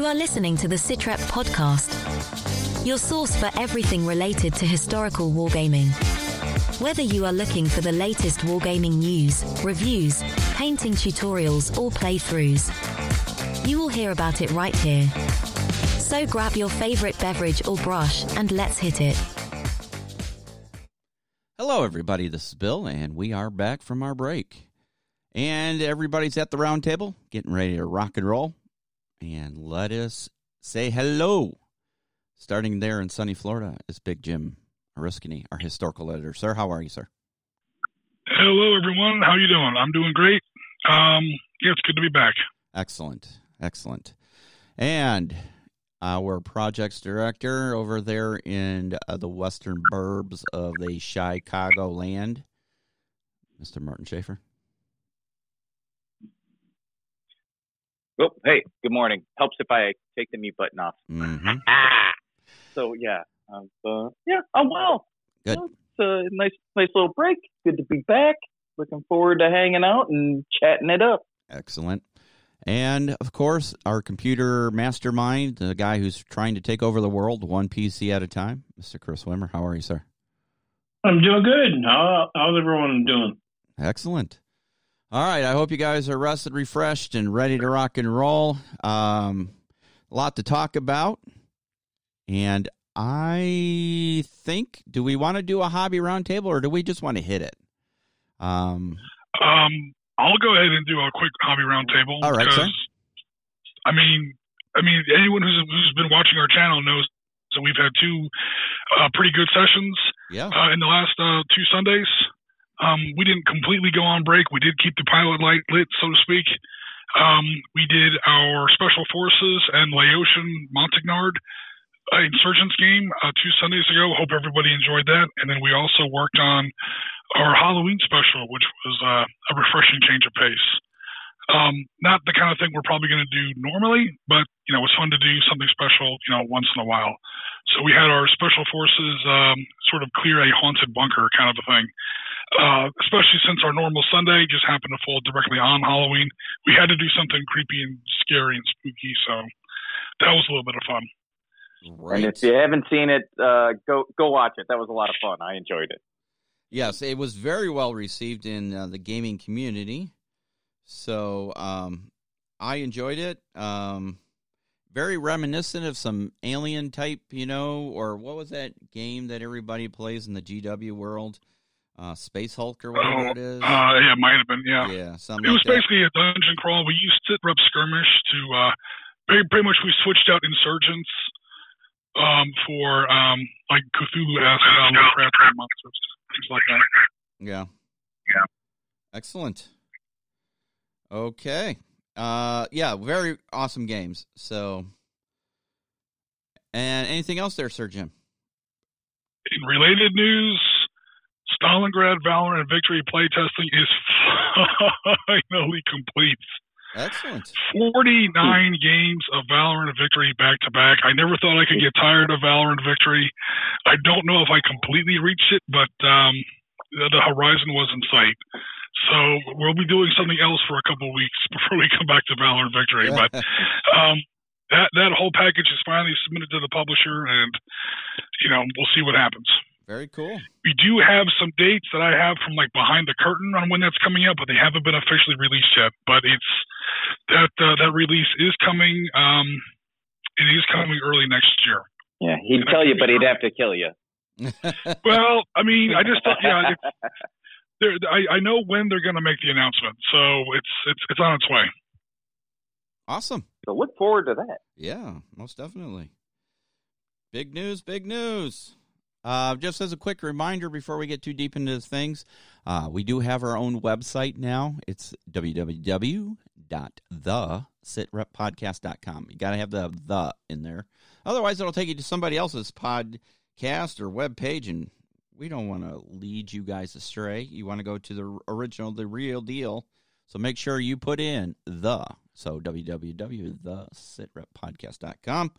You are listening to the Sitrep podcast, your source for everything related to historical wargaming. Whether you are looking for the latest wargaming news, reviews, painting tutorials, or playthroughs, you will hear about it right here. So grab your favorite beverage or brush and let's hit it. Hello, everybody. This is Bill, and we are back from our break. And everybody's at the round table, getting ready to rock and roll. And let us say hello. Starting there in sunny Florida is Big Jim Oriskany, our historical editor. Sir, how are you, sir? Hello, everyone. How you doing? I'm doing great. Um, yeah, it's good to be back. Excellent, excellent. And our projects director over there in uh, the western burbs of the Chicago land, Mr. Martin Schaefer. Oh, hey, good morning. Helps if I take the mute button off. Mm-hmm. Ah, so yeah, um, uh, yeah, I'm well. Good. You it's a nice, nice little break. Good to be back. Looking forward to hanging out and chatting it up. Excellent. And of course, our computer mastermind, the guy who's trying to take over the world one PC at a time, Mr. Chris Wimmer. How are you, sir? I'm doing good. How, how's everyone doing? Excellent. All right. I hope you guys are rested, refreshed, and ready to rock and roll. Um, a lot to talk about. And I think, do we want to do a hobby roundtable or do we just want to hit it? Um, Um, I'll go ahead and do a quick hobby roundtable. All right, sir. I mean, I mean, anyone who's who's been watching our channel knows that we've had two uh, pretty good sessions yeah. uh, in the last uh, two Sundays. Um, we didn't completely go on break. We did keep the pilot light lit, so to speak. Um, we did our special forces and Laotian Montagnard uh, insurgents game uh, two Sundays ago. Hope everybody enjoyed that. And then we also worked on our Halloween special, which was uh, a refreshing change of pace. Um, not the kind of thing we're probably going to do normally, but you know, it's fun to do something special, you know, once in a while. So we had our special forces um, sort of clear a haunted bunker kind of a thing. Uh, especially since our normal Sunday just happened to fall directly on Halloween, we had to do something creepy and scary and spooky. So that was a little bit of fun. Right. And if you haven't seen it, uh, go go watch it. That was a lot of fun. I enjoyed it. Yes, it was very well received in uh, the gaming community. So um, I enjoyed it. Um, very reminiscent of some alien type, you know, or what was that game that everybody plays in the GW world? Uh, Space Hulk or whatever it is. Uh, yeah, it might have been. Yeah. yeah, something It was like that. basically a dungeon crawl. We used sit rep skirmish to uh, pretty, pretty much we switched out insurgents um, for um, like Cthulhu esque Lovecraftian monsters, things like that. Yeah. Yeah. Excellent. Okay. Uh yeah, very awesome games. So and anything else there, Sir Jim? In related news, Stalingrad Valor, and Victory playtesting is finally complete. Excellent. 49 games of Valor and Victory back to back. I never thought I could get tired of Valor and Victory. I don't know if I completely reached it, but um, the, the horizon was in sight. So we'll be doing something else for a couple of weeks before we come back to Valor and Victory. But um, that that whole package is finally submitted to the publisher, and you know we'll see what happens. Very cool. We do have some dates that I have from like behind the curtain on when that's coming out, but they haven't been officially released yet. But it's that uh, that release is coming. Um, it is coming early next year. Yeah, he'd tell you, but he'd have to kill you. Well, I mean, I just thought, yeah, it's, they're, I, I know when they're going to make the announcement, so it's it's it's on its way. awesome. so look forward to that. Yeah, most definitely. Big news, big news. Uh, just as a quick reminder before we get too deep into things, uh, we do have our own website now. It's www.thesitreppodcast.com. You got to have the the in there. Otherwise, it'll take you to somebody else's podcast or web page, and we don't want to lead you guys astray. You want to go to the original, the real deal. So make sure you put in the. So www.thesitreppodcast.com.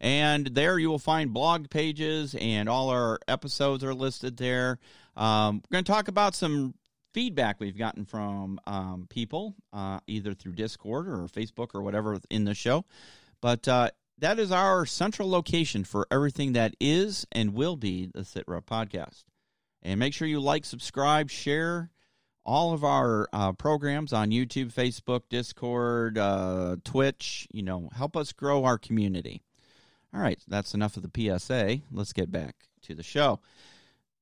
And there you will find blog pages and all our episodes are listed there. Um, we're going to talk about some feedback we've gotten from um, people, uh, either through Discord or Facebook or whatever in the show. But uh, that is our central location for everything that is and will be the Sitrep podcast. And make sure you like, subscribe, share all of our uh, programs on YouTube, Facebook, Discord, uh, Twitch. You know, help us grow our community. All right, that's enough of the PSA. Let's get back to the show.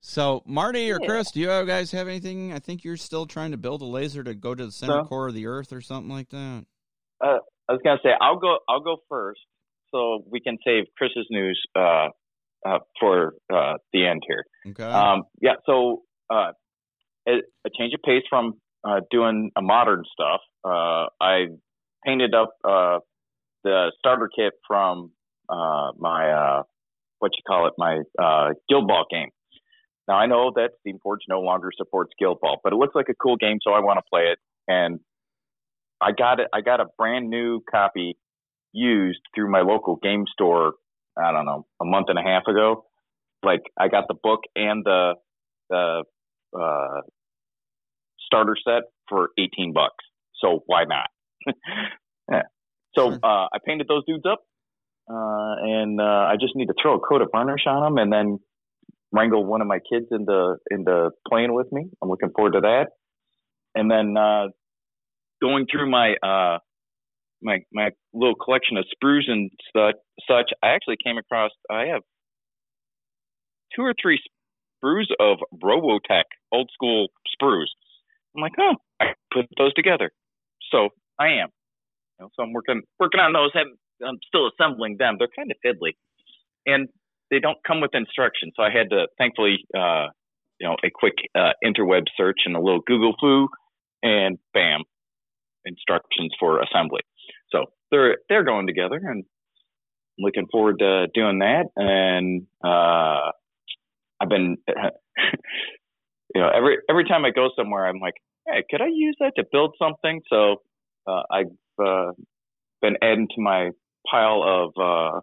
So, Marty or Chris, do you guys have anything? I think you're still trying to build a laser to go to the center No. core of the Earth or something like that. I was gonna say I'll go. I'll go first, so we can save Chris's news uh, uh, for uh, the end here. Okay. Um, yeah. So uh, a, a change of pace from uh, doing a modern stuff. Uh, I painted up uh, the starter kit from uh, my uh, what you call it, my uh, Guild Ball game. Now I know that Steamforged no longer supports Guild Ball, but it looks like a cool game, so I want to play it. And I got it. I got a brand new copy used through my local game store. I don't know, a month and a half ago. Like I got the book and the the uh, starter set for eighteen bucks. So why not? yeah. So uh, I painted those dudes up, uh, and uh, I just need to throw a coat of varnish on them, and then wrangle one of my kids into into playing with me. I'm looking forward to that. And then uh, going through my uh, my my little collection of sprues and such, such, I actually came across. I have two or three sprues of Robotech old school sprues. I'm like, oh, I put those together. So I am. You know, so I'm working working on those. I'm still assembling them. They're kind of fiddly, and they don't come with instructions. So I had to, thankfully, uh, you know, a quick uh, interweb search and a little Google foo, and bam, instructions for assembly. So they're they're going together, and I'm looking forward to doing that. And uh, I've been, you know, every every time I go somewhere, I'm like, hey, could I use that to build something? So uh, I've uh, been adding to my pile of uh,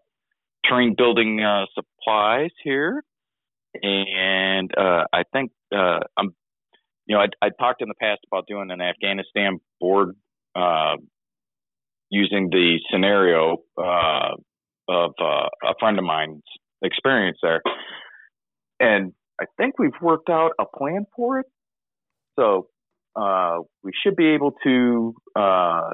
terrain building uh, supplies here, and uh, I think uh, I'm, you know, I, I talked in the past about doing an Afghanistan board uh, using the scenario uh, of a friend of mine's experience there, and I think we've worked out a plan for it. So we should be able to uh,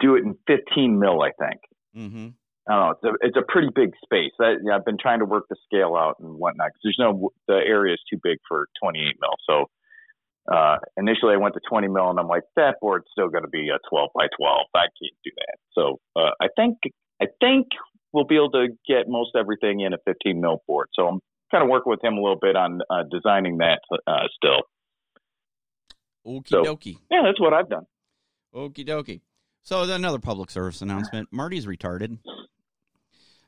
do it in 15 mil, I think. mm-hmm. I don't know. It's a, it's a pretty big space. I've been trying to work the scale out and whatnot. 'cause there's no the area is too big for 28 mil. So uh, initially I went to 20 mil, and I'm like, that board's still going to be a 12 by 12. I can't do that. So uh, I think I think we'll be able to get most everything in a 15 mil board. So I'm kind of working with him a little bit on uh, designing that uh, still. Okie So- dokie. Yeah, that's what I've done. Okie dokie. So another public service announcement. Marty's retarded.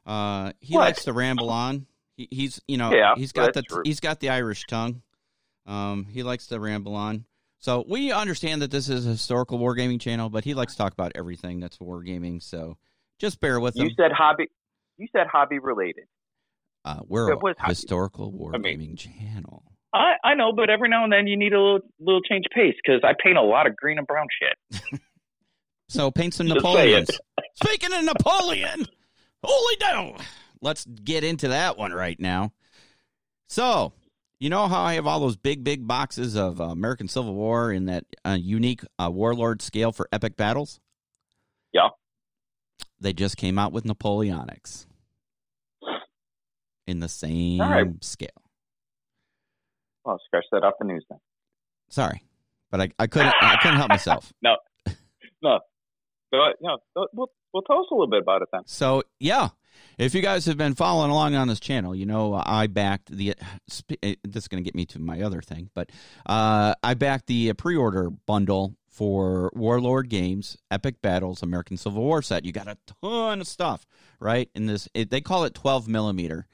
Uh, he What? likes to ramble on. He, he's you know Yeah, he's got the true. he's got the Irish tongue. Um, he likes to ramble on. So we understand that this is a historical wargaming channel, but he likes to talk about everything that's wargaming. So just bear with You him. said hobby. You said hobby related. Uh, we're a historical I wargaming mean- channel. I, I know, but every now and then you need a little little change of pace because I paint a lot of green and brown shit. So paint some Just Napoleons. Speaking of Napoleon, holy no! Let's get into that one right now. So, you know how I have all those big, big boxes of uh, American Civil War in that uh, unique uh, warlord scale for epic battles? Yeah. They just came out with Napoleonics in the same right. scale. Well, scratch that off the news then. Sorry, but I, I couldn't. I couldn't help myself. No, no, but no, we'll, we'll tell us a little bit about it then. So yeah, if you guys have been following along on this channel, you know I backed the. eh, This is going to get me to my other thing, but uh, I backed the pre-order bundle for Warlord Games Epic Battles American Civil War set. You got a ton of stuff, right? In this, it, they call it twelve millimeter.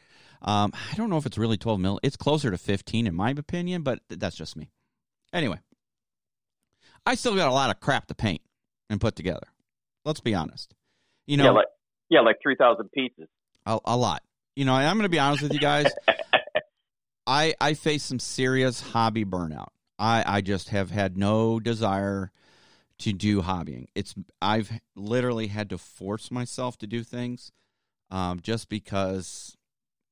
Um, I don't know if it's really twelve mil. It's closer to fifteen in my opinion, but th- that's just me. Anyway, I still got a lot of crap to paint and put together. Let's be honest. You know, yeah, like yeah, like three thousand pieces. a, a lot. You know, and I'm going to be honest with you guys. I I face some serious hobby burnout. I I just have had no desire to do hobbying. It's I've literally had to force myself to do things um, just because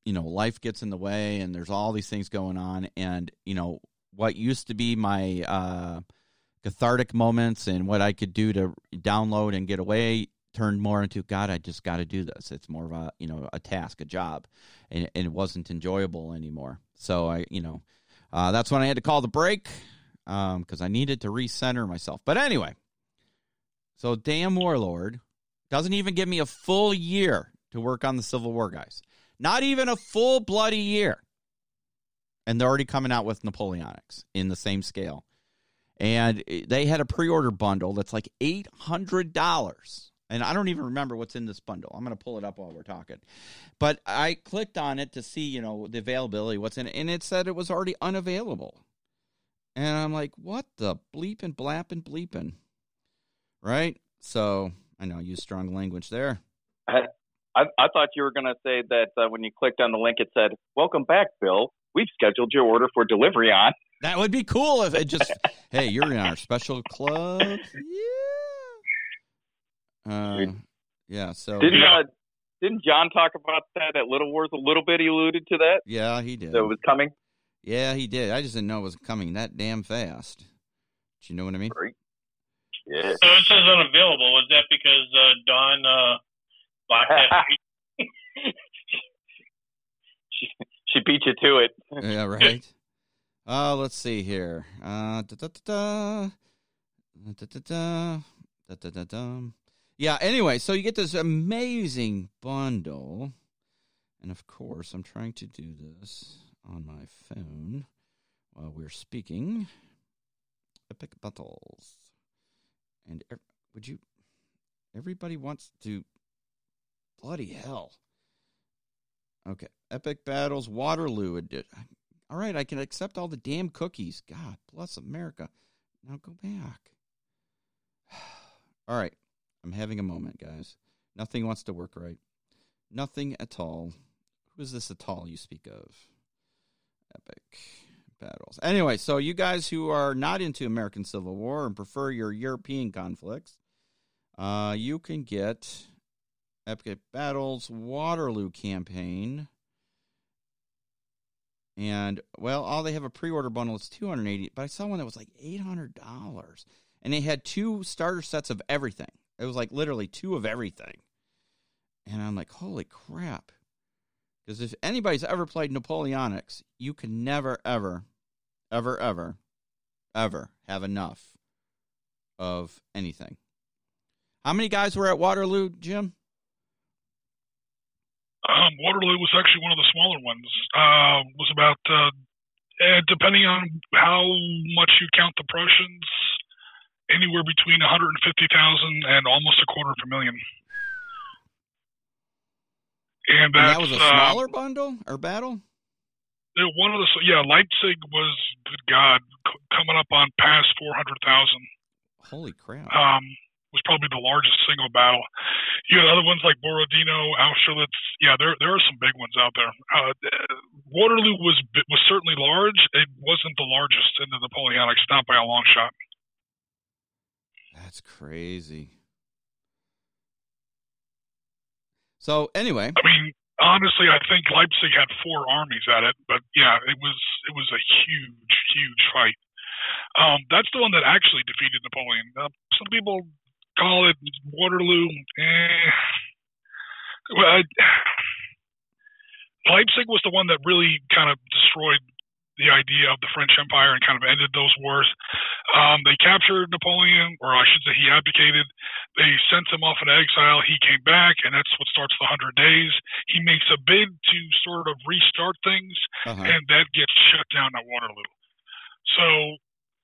you know life gets in the way and there's all these things going on and you know what used to be my uh, cathartic moments and what I could do to download and get away turned more into God. I just got to do this. It's more of a you know a task, a job, and, and it wasn't enjoyable anymore. So I you know uh, that's when I had to call the break because um, I needed to recenter myself. But anyway, so damn warlord doesn't even give me a full year to work on the Civil War guys. Not even a full bloody year. And they're already coming out with Napoleonics in the same scale. And they had a pre order bundle that's like $800. And I don't even remember what's in this bundle. I'm going to pull it up while we're talking. But I clicked on it to see, you know, the availability, what's in it. And it said it was already unavailable. And I'm like, what the bleeping, blapping, bleeping? Right? So I know I use strong language there. I, I, I thought you were going to say that uh, when you clicked on the link, it said, Welcome back, Bill. We've scheduled your order for delivery on. That would be cool if it just, hey, you're in our special club. Yeah. Uh, yeah. So didn't uh, didn't John talk about that at Little Wars a little bit? He alluded to that. Yeah, he did. So it was coming. Yeah, he did. I just didn't know it was coming that damn fast. Do you know what I mean? Great. Yeah. So it says unavailable. Was that because uh, Don uh, bought that? she, she beat you to it. yeah, right. Uh, let's see here. Uh, da, da, da, da, da, da, da, da, da, da. Yeah, anyway, so you get this amazing bundle. And of course, I'm trying to do this on my phone while we're speaking. Epic battles. And er, would you. Everybody wants to. Bloody hell. Okay. Epic battles, Waterloo. All right, I can accept all the damn cookies. God bless America. Now go back. all right. I'm having a moment, guys. Nothing wants to work right. Nothing at all. Who is this at all you speak of? Epic battles. Anyway, so you guys who are not into American Civil War and prefer your European conflicts, uh, you can get Epic Battles Waterloo campaign. And well, all they have a pre-order bundle is 280, but I saw one that was like $800. And they had two starter sets of everything. It was like literally two of everything. And I'm like, "Holy crap." Because if anybody's ever played Napoleonics, you can never, ever, ever, ever, ever have enough of anything. How many guys were at Waterloo, Jim? Um, Waterloo was actually one of the smaller ones. Uh, was about uh, eh, depending on how much you count the Prussians, anywhere between 150,000 and almost a quarter of a million. And, and that was a uh, smaller uh, bundle or battle. One of the yeah, Leipzig was good God coming up on past four hundred thousand. Holy crap! Um, was probably the largest single battle. You had other ones like Borodino, Austerlitz. Yeah, there there are some big ones out there. Uh, Waterloo was was certainly large. It wasn't the largest in the Napoleonics, not by a long shot. That's crazy. So anyway, I mean, honestly, I think Leipzig had four armies at it, but yeah, it was it was a huge, huge fight. Um, that's the one that actually defeated Napoleon. Uh, some people call it Waterloo. Eh, well, I, Leipzig was the one that really kind of destroyed the idea of the French Empire and kind of ended those wars. Um, they captured Napoleon, or I should say, he abdicated. They sent him off into exile. He came back, and that's what starts the Hundred Days. He makes a bid to sort of restart things, uh-huh. and that gets shut down at Waterloo. So,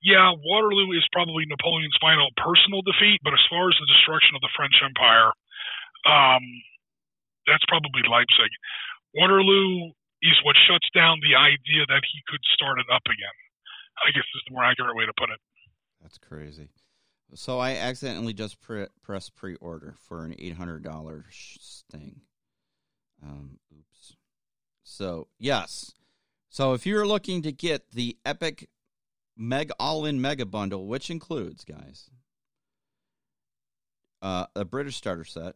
yeah, Waterloo is probably Napoleon's final personal defeat, but as far as the destruction of the French Empire, um, that's probably Leipzig. Waterloo is what shuts down the idea that he could start it up again. I guess is the more accurate way to put it. That's crazy. So I accidentally just pre- pressed pre-order for an eight hundred dollar thing. Um, oops. So yes. So if you're looking to get the epic Meg all in mega bundle, which includes guys uh, a British starter set,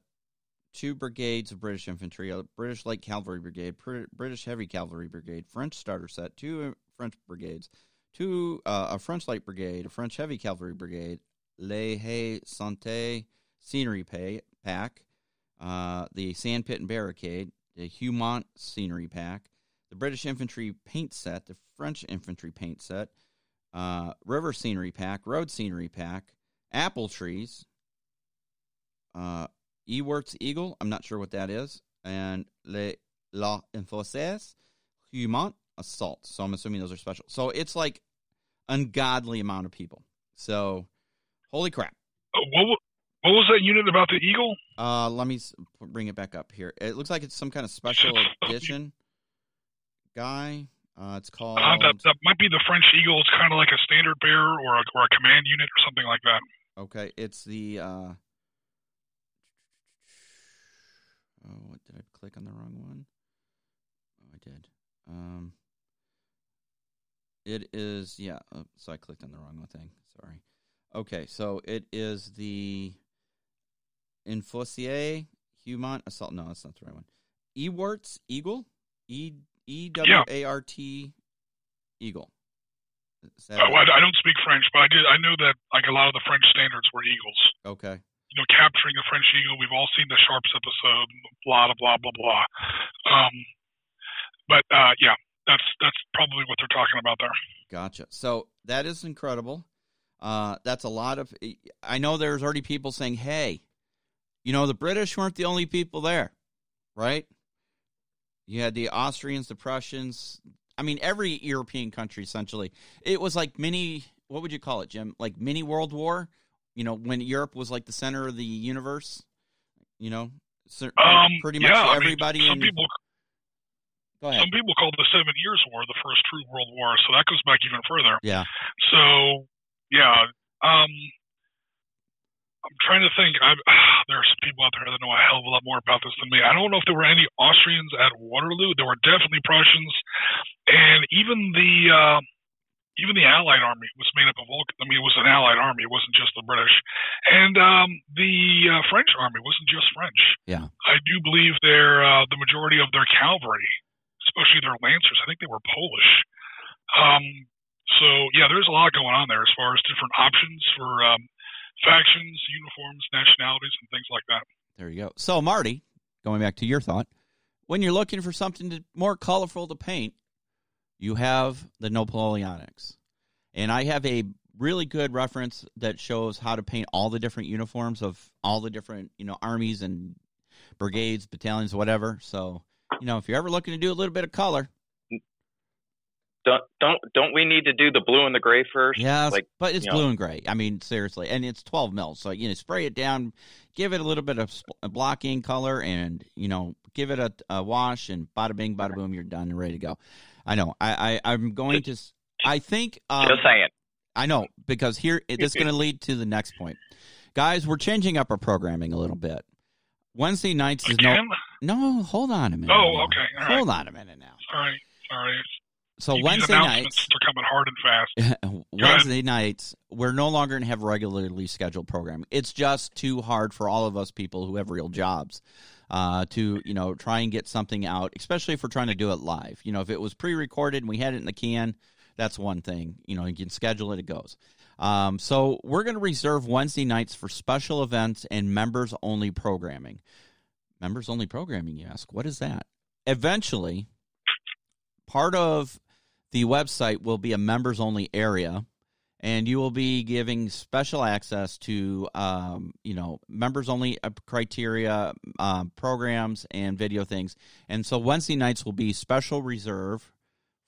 two brigades of British infantry, a British light cavalry brigade, Br- British heavy cavalry brigade, French starter set, two uh, French brigades, two uh, a French light brigade, a French heavy cavalry brigade, La Haye Sainte scenery pay, pack, uh, the Sandpit and Barricade, the Hougoumont scenery pack, the British infantry paint set, the French infantry paint set, uh, river scenery pack, road scenery pack, apple trees, uh, Ewart's Eagle, I'm not sure what that is, and Le La Enforces Hougoumont Assault. So I'm assuming those are special. So it's like ungodly amount of people. So holy crap. Uh, what what was that unit about the eagle? Uh, let me bring it back up here. It looks like it's some kind of special edition guy. Uh, it's called. Uh, that that might be the French eagle. It's kind of like a standard bearer or a, or a command unit or something like that. Okay, it's the. Uh, oh, what did I click on the wrong one? Oh, I did. Um, it is yeah. Oh, so I clicked on the wrong thing. Sorry. Okay, so it is the Infosier Hougoumont Assault. No, that's not the right one. Ewart's Eagle. E E W A R T Eagle. Oh, I, I don't speak French, but I did. I know that like a lot of the French standards were eagles. okay? You know, capturing a French eagle. We've all seen the Sharpe's episode. Blah blah blah blah. Um, but uh, yeah, that's that's probably what they're talking about there. Gotcha. So that is incredible. Uh, that's a lot of. I know there's already people saying, "Hey, you know the British weren't the only people there, right? You had the Austrians, the Prussians. I mean, every European country essentially. It was like mini. What would you call it, Jim? Like mini World War. You know, when Europe was like the center of the universe. You know, Um, pretty much yeah, everybody I mean, some in. people go ahead. some people call the Seven Years' War the first true World War, so that goes back even further. Yeah. So yeah, um, I'm trying to think. I, there are some people out there that know a hell of a lot more about this than me. I don't know if there were any Austrians at Waterloo. There were definitely Prussians, and even the uh, even the Allied army was made up of all. I mean, it was an Allied army. It wasn't just the British, and um, the uh, French army wasn't just French. Yeah. I do believe their uh, the majority of their cavalry, especially their lancers, I think they were Polish. Um, so yeah, there's a lot going on there as far as different options for um, factions, uniforms, nationalities, and things like that. There you go. So, Marty, going back to your thought, when you're looking for something to, more colorful to paint, you have the Napoleonics. And I have a really good reference that shows how to paint all the different uniforms of all the different, you know, armies and brigades, battalions, whatever. So, you know, if you're ever looking to do a little bit of color, Don't don't don't we need to do the blue and the gray first? yeah, Like but it's you know. blue and gray. I mean, seriously, and it's 12 mils. So you know, spray it down, give it a little bit of sp- blocking color, and you know, give it a, a wash, and bada bing, bada boom, you're done and ready to go. I know. I, I I'm going to. I think. Um, just saying. I know because here it- this is going to lead to the next point, guys. We're changing up our programming a little bit. Wednesday nights is no. Again? No, hold on a minute. Oh, now. okay, all right. Hold on a minute now. Sorry, sorry. So These Wednesday nights. are coming hard and fast. Wednesday nights, we're no longer going to have regularly scheduled programming. It's just too hard for all of us people who have real jobs uh, to, you know, try and get something out, especially if we're trying to do it live. You know, if it was pre-recorded and we had it in the can, that's one thing. You know, you can schedule it; it goes. Um, so we're going to reserve Wednesday nights for special events and members-only programming. Members-only programming, you ask? What is that? Eventually, part of the website will be a members only area and you will be giving special access to um, you know members only uh, criteria um, programs and video things. And so wednesday nights will be special reserve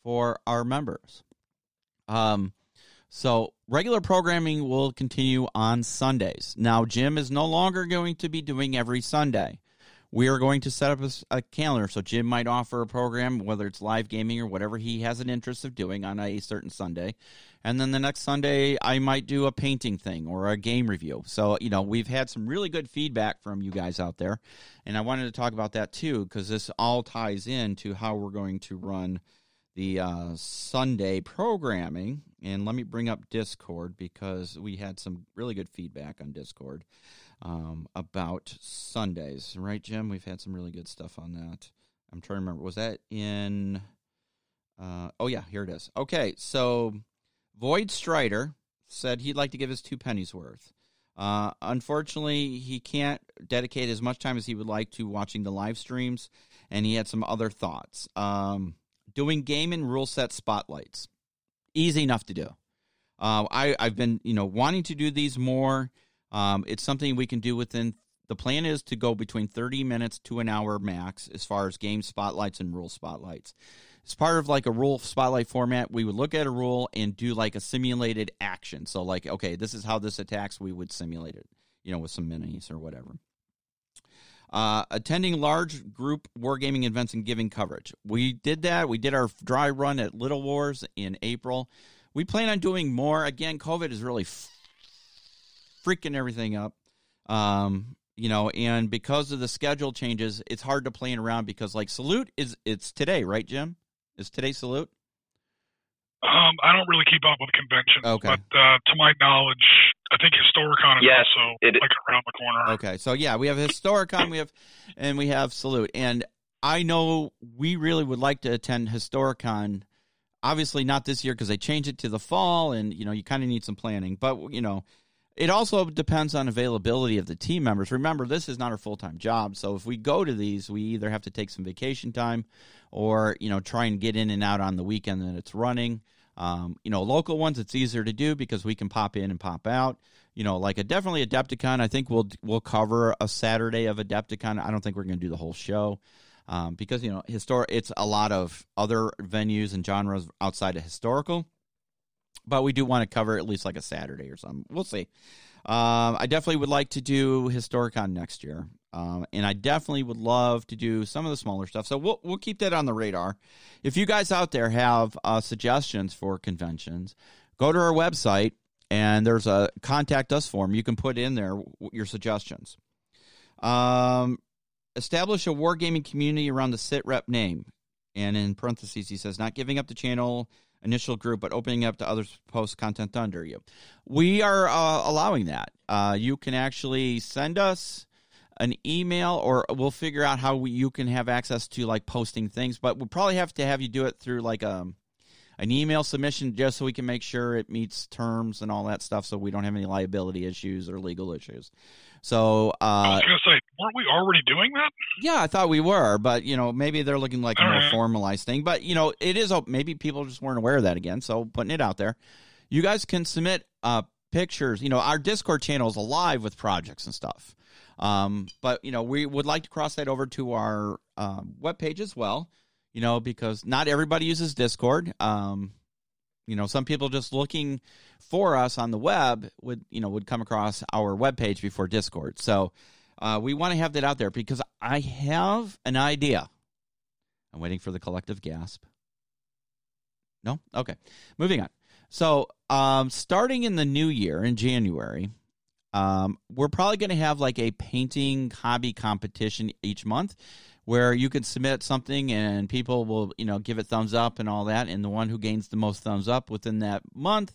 for our members. Um, so regular programming will continue on sundays. Now jim is no longer going to be doing every sunday we are going to set up a calendar. So jim might offer a program whether it's live gaming or whatever he has an interest of doing on a certain sunday. And then the next sunday i might do a painting thing or a game review. So you know we've had some really good feedback from you guys out there. And i wanted to talk about that too because this all ties into how we're going to run the uh, sunday programming. And let me bring up discord because we had some really good feedback on discord um, about Sundays, right, Jim? We've had some really good stuff on that. I'm trying to remember. Was that in? Uh, oh yeah, here it is. Okay, so Void Strider said he'd like to give his two pennies worth. Uh, unfortunately, he can't dedicate as much time as he would like to watching the live streams, and he had some other thoughts. Um, doing game and rule set spotlights, easy enough to do. Uh, I, I've been, you know, wanting to do these more. Um, it's something we can do within. The plan is to go between 30 minutes to an hour max as far as game spotlights and rule spotlights. As part of like a rule spotlight format, we would look at a rule and do like a simulated action. So, like, okay, this is how this attacks. We would simulate it, you know, with some minis or whatever. Uh, attending large group wargaming events and giving coverage. We did that. We did our dry run at Little Wars in April. We plan on doing more. Again, COVID is really freaking everything up. Um, you know, and because of the schedule changes, it's hard to plan around because like Salute is it's today, right, Jim? Is today Salute? Um, I don't really keep up with conventions, Okay. but uh, to my knowledge, I think Historicon is Yes, also it- like around the corner. Okay, so yeah, we have Historicon, we have, and we have Salute, and I know we really would like to attend Historicon. Obviously, not this year because they changed it to the fall, and you know you kind of need some planning. But you know, it also depends on availability of the team members. Remember, this is not our full time job, so if we go to these, we either have to take some vacation time, or you know try and get in and out on the weekend that it's running. Um, you know, local ones it's easier to do because we can pop in and pop out. You know, like a definitely Adepticon. I think we'll we'll cover a Saturday of Adepticon. I don't think we're going to do the whole show um, because you know historic. It's a lot of other venues and genres outside of historical, but we do want to cover at least like a Saturday or something. We'll see. Um, I definitely would like to do Historicon next year, um, and I definitely would love to do some of the smaller stuff. So we'll we'll keep that on the radar. If you guys out there have uh, suggestions for conventions, go to our website and there's a contact us form. You can put in there your suggestions. Um, establish a wargaming community around the sitrep name, and in parentheses he says not giving up the channel initial group, but opening up to others post content under you. We are uh, allowing that. Uh, you can actually send us an email, or we'll figure out how we, you can have access to like posting things. But we'll probably have to have you do it through like a an email submission, just so we can make sure it meets terms and all that stuff, so we don't have any liability issues or legal issues. So. I Uh, was going to say, weren't we already doing that? yeah, I thought we were, but you know, maybe they're looking like a more right. formalized thing. But you know, it is. a- Maybe people just weren't aware of that again. So putting it out there, you guys can submit uh, pictures. You know, our Discord channel is alive with projects and stuff. Um, but you know, we would like to cross that over to our um, webpage as well. You know, because not everybody uses Discord. Um, you know, some people just looking for us on the web would you know would come across our webpage before Discord. So uh, we want to have that out there because I have an idea. I'm waiting for the collective gasp. No? Okay. Moving on. So, um, starting in the new year in January, um, we're probably going to have like a painting hobby competition each month where you can submit something and people will, you know, give it thumbs up and all that. And the one who gains the most thumbs up within that month.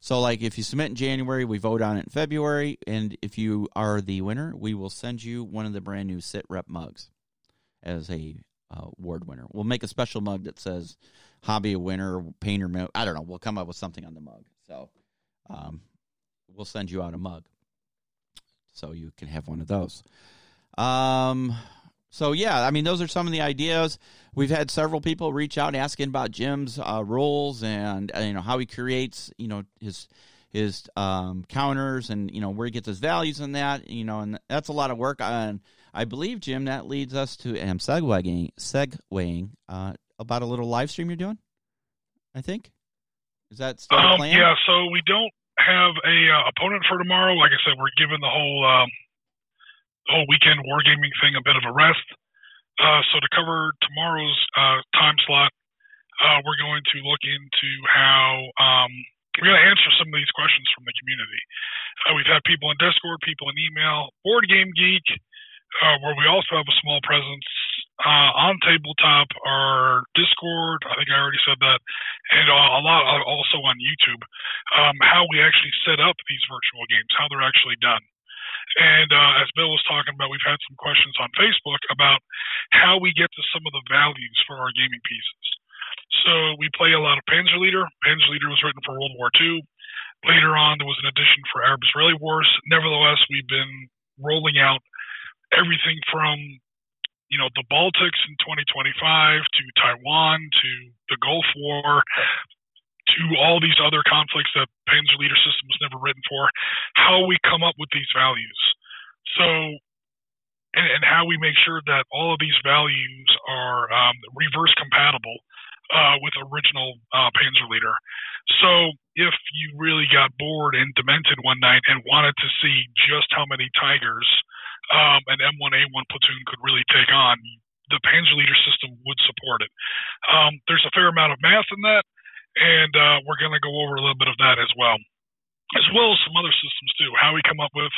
So, like, if you submit in January, we vote on it in February. And if you are the winner, we will send you one of the brand new Sit Rep mugs as a uh, award winner. We'll make a special mug that says hobby winner, painter. I don't know. We'll come up with something on the mug. So, um, we'll send you out a mug so you can have one of those. Um, so yeah, I mean, those are some of the ideas. We've had several people reach out asking about Jim's uh, rules and uh, you know how he creates you know his his um, counters and you know where he gets his values in that you know and that's a lot of work. And I believe Jim that leads us to and I'm segueing segueing uh, about a little live stream you're doing. I think is that still the Um, plan? yeah, so we don't have a uh, opponent for tomorrow. Like I said, we're giving the whole um, whole weekend wargaming thing a bit of a rest. Uh, so to cover tomorrow's uh, time slot, uh, we're going to look into how um, we're going to answer some of these questions from the community. Uh, we've had people in Discord, people in email, Board Game Geek, uh, where we also have a small presence uh, on tabletop, our Discord. I think I already said that, and a lot also on YouTube. Um, how we actually set up these virtual games, how they're actually done, And uh, as Bill was talking about, we've had some questions on Facebook about how we get to some of the values for our gaming pieces. So we play a lot of Panzer Leader. Panzer Leader was written for World War II. Later on, there was an addition for Arab-Israeli wars. Nevertheless, we've been rolling out everything from you know the Baltics in 2025 to Taiwan to the Gulf War to all these other conflicts that Panzer Leader system was never written for, how we come up with these values. So, and, and how we make sure that all of these values are um, reverse compatible uh, with original uh, Panzer Leader. So, if you really got bored and demented one night and wanted to see just how many Tigers um, an M1A1 platoon could really take on, the Panzer Leader system would support it. Um, there's a fair amount of math in that and uh, we're going to go over a little bit of that as well, as well as some other systems too. How we come up with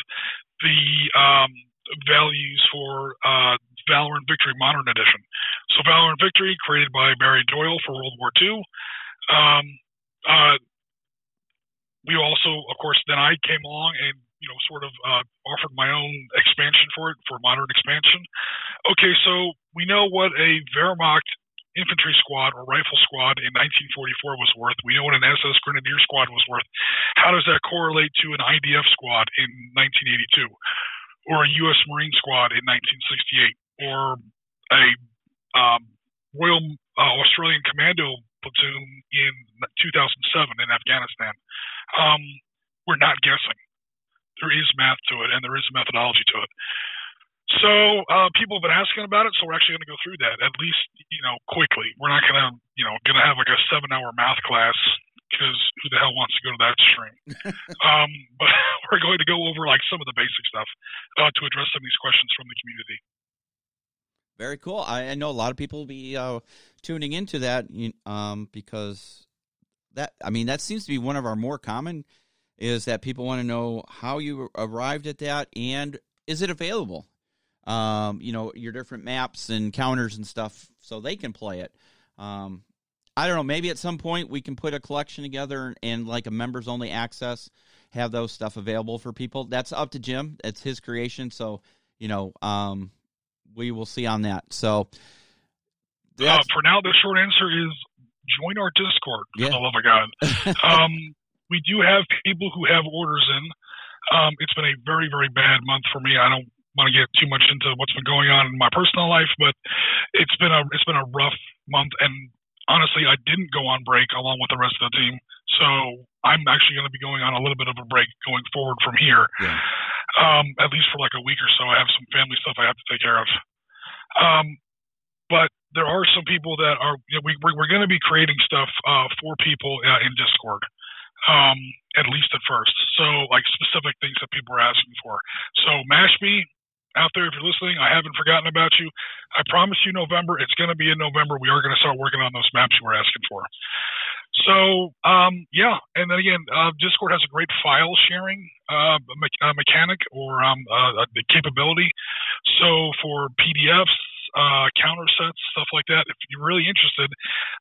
the um, values for uh, Valor and Victory Modern Edition. So Valor and Victory, created by Barry Doyle for World War II. Um, uh, we also, of course, then I came along and you know sort of uh, offered my own expansion for it for modern expansion. Okay, so we know what a Wehrmacht infantry squad or rifle squad in 1944 was worth. We know what an SS Grenadier squad was worth. How does that correlate to an IDF squad in 1982, or a U.S. Marine squad in 1968, or a um, Royal uh, Australian Commando platoon in 2007 in Afghanistan? Um, we're not guessing. There is math to it, and there is methodology to it. So uh, people have been asking about it, so we're actually going to go through that at least, you know, quickly. We're not going to, you know, going to have like a seven-hour math class because who the hell wants to go to that stream? um, but we're going to go over like some of the basic stuff uh, to address some of these questions from the community. Very cool. I, I know a lot of people will be uh, tuning into that um, because that, I mean, that seems to be one of our more common is that people want to know how you arrived at that and is it available? Um, you know, your different maps and counters and stuff so they can play it. Um, I don't know. Maybe at some point we can put a collection together and, and, like a members only access, have those stuff available for people. That's up to Jim. It's his creation. So, you know, um, we will see on that. So, uh, for now, the short answer is join our Discord. For yeah. the love of God. um, we do have people who have orders in. Um, it's been a very, very bad month for me. I don't want to get too much into what's been going on in my personal life, but it's been a it's been a rough month, and honestly, I didn't go on break along with the rest of the team, so I'm actually going to be going on a little bit of a break going forward from here, yeah. um, at least for like a week or so. I have some family stuff I have to take care of, um, but there are some people that are you know, we we're going to be creating stuff uh, for people uh, in Discord um, at least at first. So, like specific things that people are asking for. So, Mashby, out there, if you're listening, I haven't forgotten about you. I promise you November. It's going to be in November. We are going to start working on those maps you were asking for. So, um, yeah. And then again, uh, Discord has a great file sharing uh, me- uh, mechanic or um, uh, the capability. So, for PDFs, uh, counter sets, stuff like that. If you're really interested,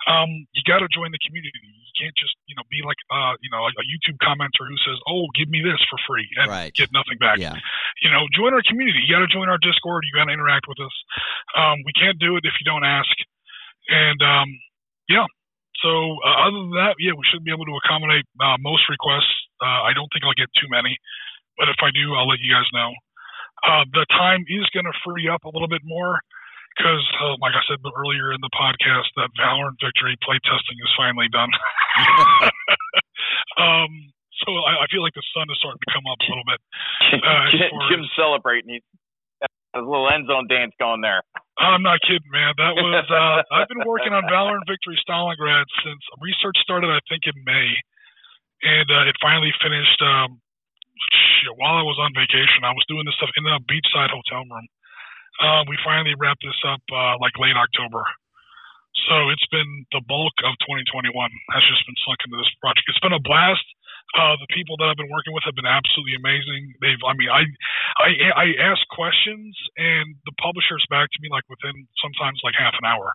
um, you got to join the community. You can't just you know be like uh, you know a, YouTube commenter who says, "Oh, give me this for free," and right. get nothing back. Yeah. You know, join our community. You got to join our Discord. You got to interact with us. Um, we can't do it if you don't ask. And um, yeah. So uh, other than that, yeah, we should be able to accommodate uh, most requests. Uh, I don't think I'll get too many, but if I do, I'll let you guys know. Uh, the time is going to free up a little bit more because, uh, like I said earlier in the podcast, that Valor and Victory playtesting is finally done. um, so I, I, feel like the sun is starting to come up a little bit. Uh, Jim's as, celebrating. He's got a little end zone dance going there. I'm not kidding, man. That was uh, I've been working on Valor and Victory Stalingrad since research started, I think, in May, and uh, it finally finished. Um, shit, while I was on vacation, I was doing this stuff in a beachside hotel room uh, we finally wrapped this up uh, like late October. So it's been the bulk of 2021 has just been sunk into this project. It's been a blast. Uh, the people that I've been working with have been absolutely amazing. They've, I mean, I, I, I ask questions and the publishers back to me like within sometimes like half an hour.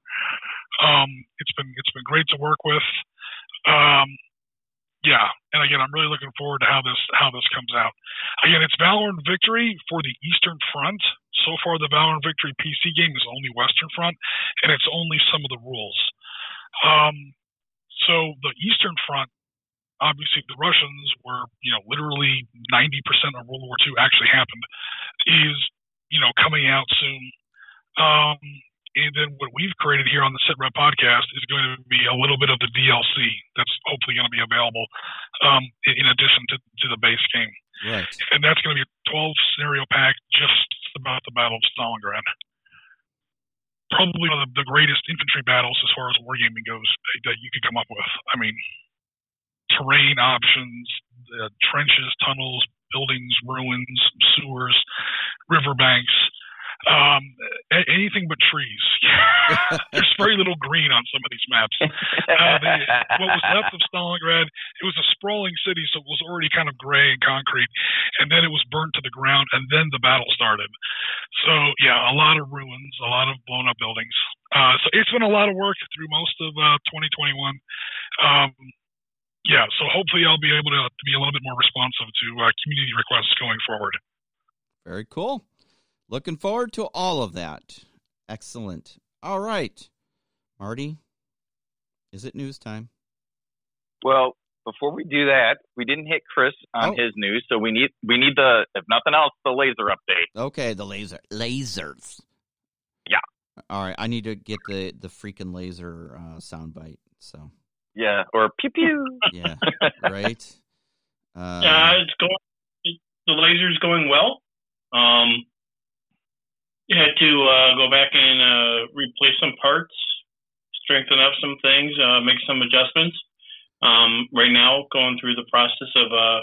Um, it's been, it's been great to work with. Um, yeah, and again, I'm really looking forward to how this how this comes out. Again, it's Valor and Victory for the Eastern Front. So far, the Valor and Victory PC game is only Western Front, and it's only some of the rules. Um, so the Eastern Front, obviously, the Russians were you know literally 90% of World War II actually happened, is you know coming out soon. Um, and then what we've created here on the Sitrep podcast is going to be a little bit of the DLC that's hopefully going to be available um, in addition to, to the base game. Right. And that's going to be a 12 scenario pack just about the Battle of Stalingrad. Probably one of the greatest infantry battles as far as wargaming goes that you could come up with. I mean, terrain options, uh, trenches, tunnels, buildings, ruins, sewers, riverbanks um, anything but trees. There's very little green on some of these maps. Uh, what was left of Stalingrad, it was a sprawling city, so it was already kind of gray and concrete, and then it was burnt to the ground, and then the battle started. So yeah, a lot of ruins, a lot of blown up buildings. Uh, so it's been a lot of work through most of uh, 2021. Um, yeah, so hopefully I'll be able to, to, be a little bit more responsive to uh, community requests going forward. Very cool. Looking forward to all of that. Excellent. All right. Marty, is it news time? Well, before we do that, we didn't hit Chris on oh. his news, so we need we need the if nothing else, the laser update. Okay, the laser lasers. Yeah. All right, I need to get the the freaking laser uh, soundbite. So. Yeah, or pew pew. yeah. Right. Uh, yeah, it's going. The laser's going well. Um, you had to uh, go back and uh, replace some parts, strengthen up some things, uh, make some adjustments. Um, right now, going through the process of uh,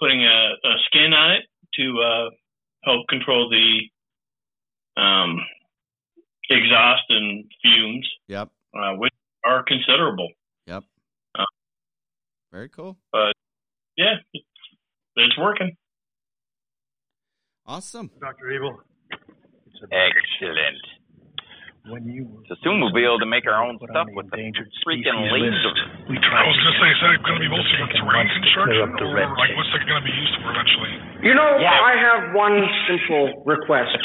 putting a, a, skin on it to uh, help control the um, exhaust and fumes. Yep. Uh, which are considerable. Yep. Very cool. But yeah, it's, it's working. Awesome. Dr. Evil. Excellent. When you so soon we'll be able to make our own stuff with the freaking laser. We I was going to say, is that going to be mostly for terrain construction, or like what's it going to be used for eventually? You know, yeah. I have one simple request,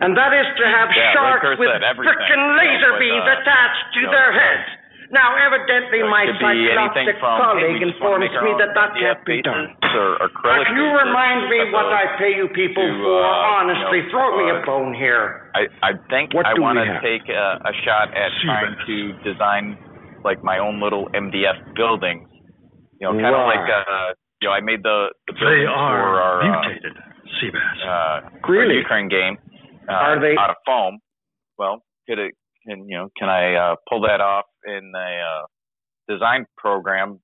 and that is to have yeah, sharks with freaking laser beams uh, attached to their heads. Now, evidently, my psychotic colleague informs me that that can't be done. Or acrylic Can you remind me what I pay you people to, for? Uh, Honestly, you know, throw uh, me a uh, bone here. I, I think what I want to take a, a, shot at trying to design like my own little MDF buildings. You know, kind of like uh, you know, I made the the buildings for our uh, mutated uh, sea bass. Uh, really? Ukraine game. Uh, are they out of foam? Well, could it? Can you know? Can I uh, pull that off in a uh, design program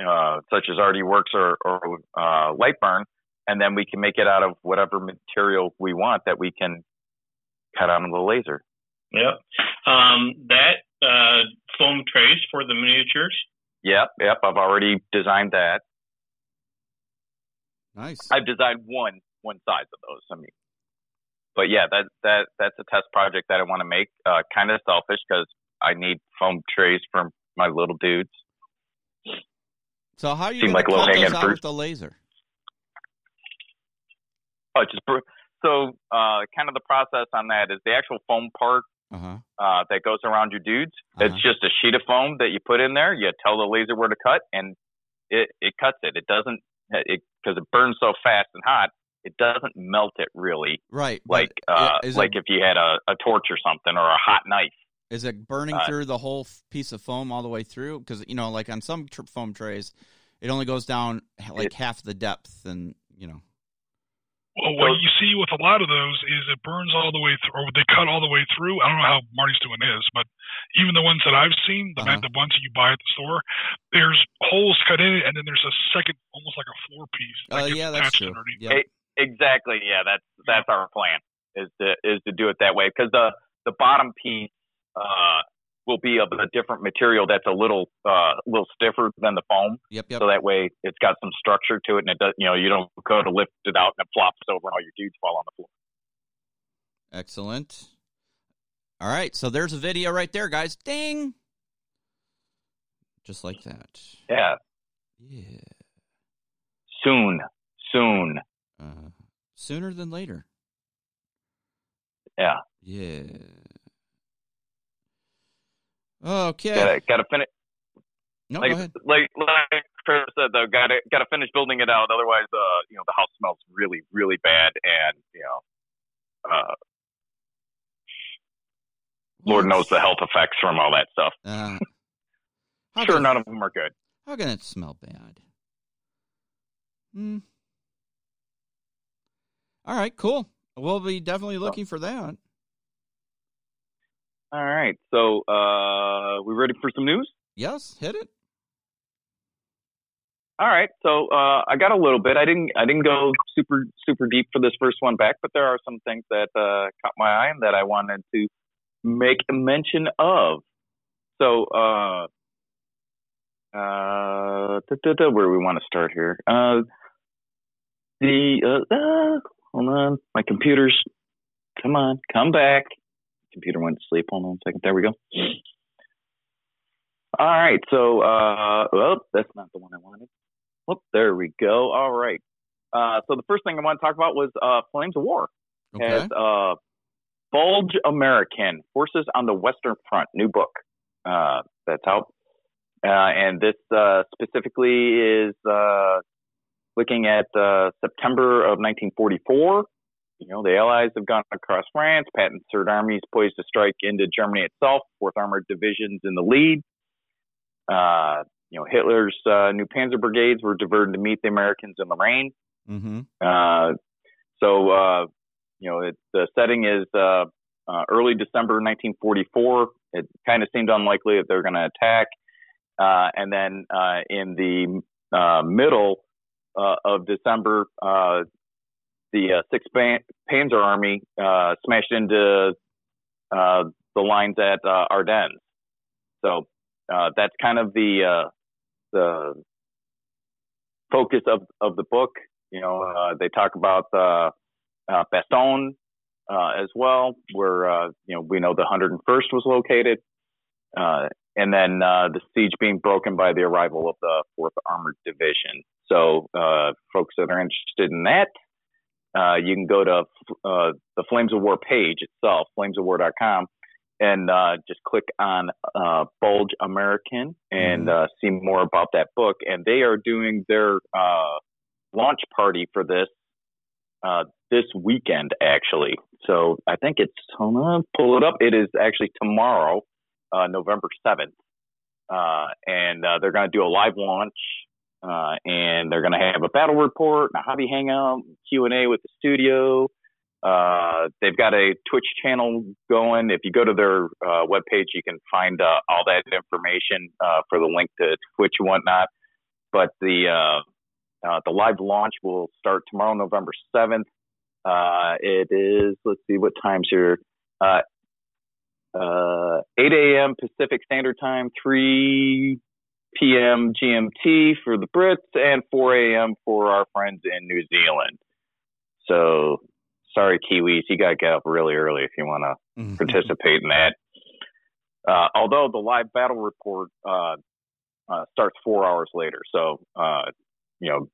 uh, such as RDWorks or, or uh, Lightburn, and then we can make it out of whatever material we want that we can cut out of the laser. Yep. Um, that uh, foam trays for the miniatures. Yep, yep. I've already designed that. Nice. I've designed one one size of those. I mean, but yeah, that that that's a test project that I want to make. Uh, kind of selfish because I need foam trays for my little dudes. So how are you going like those out fruit. with the laser? Oh, just so uh, kind of the process on that is the actual foam part uh-huh. uh, that goes around your dudes. Uh-huh. It's just a sheet of foam that you put in there. You tell the laser where to cut, and it it cuts it. It doesn't it because it burns so fast and hot. It doesn't melt it really, right? Like uh, like it, if you had a, a torch or something or a hot knife. Is it burning uh, through the whole piece of foam all the way through? Because you know, like on some tr- foam trays, it only goes down like it, half the depth, and you know. Well, what you see with a lot of those is it burns all the way through, or they cut all the way through. I don't know how Marty's doing his, but even the ones that I've seen, the, uh-huh. the ones that you buy at the store, there's holes cut in it, and then there's a second, almost like a floor piece. Oh uh, yeah, that's true. Yep. exactly. Yeah, that's that's our plan is to is to do it that way because the the bottom piece uh, will be of a different material that's a little uh, little stiffer than the foam. Yep, yep. So that way it's got some structure to it, and it does. You know, you don't go to lift it out and it flops over, and all your dudes fall on the floor. Excellent. All right, so there's a video right there, guys. Ding. Just like that. Yeah. Yeah. Soon, soon. Uh, sooner than later. Yeah. Yeah. Okay. Gotta, gotta finish. No, like, go ahead. Like, like Chris said, though, gotta gotta finish building it out. Otherwise, uh, you know, the house smells really, really bad, and you know, uh, Lord knows the health effects from all that stuff. Uh, sure, none of them are good. How can it smell bad? Hmm. All right, cool. We'll be definitely looking for that. All right. So, uh, we ready for some news? Yes, hit it. All right. So, uh, I got a little bit. I didn't. I didn't go super super deep for this first one back, but there are some things that uh, caught my eye and that I wanted to make a mention of. So, uh, uh, da, da, da, where we want to start here? Uh, the uh, uh, hold on, my computer's. Come on, come back computer went to sleep. Hold on a second. There we go. All right. So, uh, well, that's not the one I wanted. Whoop, there we go. All right. Uh, so the first thing I want to talk about was uh, Flames of War. Okay. Has uh, Bulge American Forces on the Western Front, new book uh, that's out. Uh, and this uh, specifically is uh, looking at uh, September of 1944 you know, the Allies have gone across France. Patton's Third Army is poised to strike into Germany itself. Fourth Armored Division's in the lead. Uh, you know, Hitler's uh, new Panzer brigades were diverted to meet the Americans in Lorraine. Mm-hmm. Uh, so, uh, you know, it, the setting is uh, uh, early December 1944. It kind of seemed unlikely that they're going to attack. Uh, and then in the middle of December, the uh, Sixth Panzer Army uh, smashed into uh, the lines at uh, Ardennes. So uh, that's kind of the uh, the focus of of the book. You know, they talk about Bastogne as well, where you know we know the 101st was located. and then the siege being broken by the arrival of the Fourth Armored Division. So, folks that are interested in that, uh, you can go to uh, the Flames of War page itself, flamesofwar.com, and uh, just click on uh, Bulge American and mm-hmm. Uh, see more about that book. And they are doing their uh, launch party for this this weekend, actually. So I think it's, hold on, pull it up. It is actually tomorrow, November 7th. and they're going to do a live launch uh, and they're going to have a battle report, a hobby hangout, Q and A with the studio. Uh, they've got a Twitch channel going. If you go to their uh, webpage, you can find uh, all that information uh, for the link to Twitch and whatnot. But the the live launch will start tomorrow, November seventh. It is let's see what times here. Uh, uh, 8 a.m. Pacific Standard Time, 3 p.m. GMT for the Brits and 4 a.m. for our friends in New Zealand. So, sorry, Kiwis, you got to get up really early if you want to mm-hmm. participate in that. Uh, although the live battle report uh, uh, starts four hours later, so uh, you know,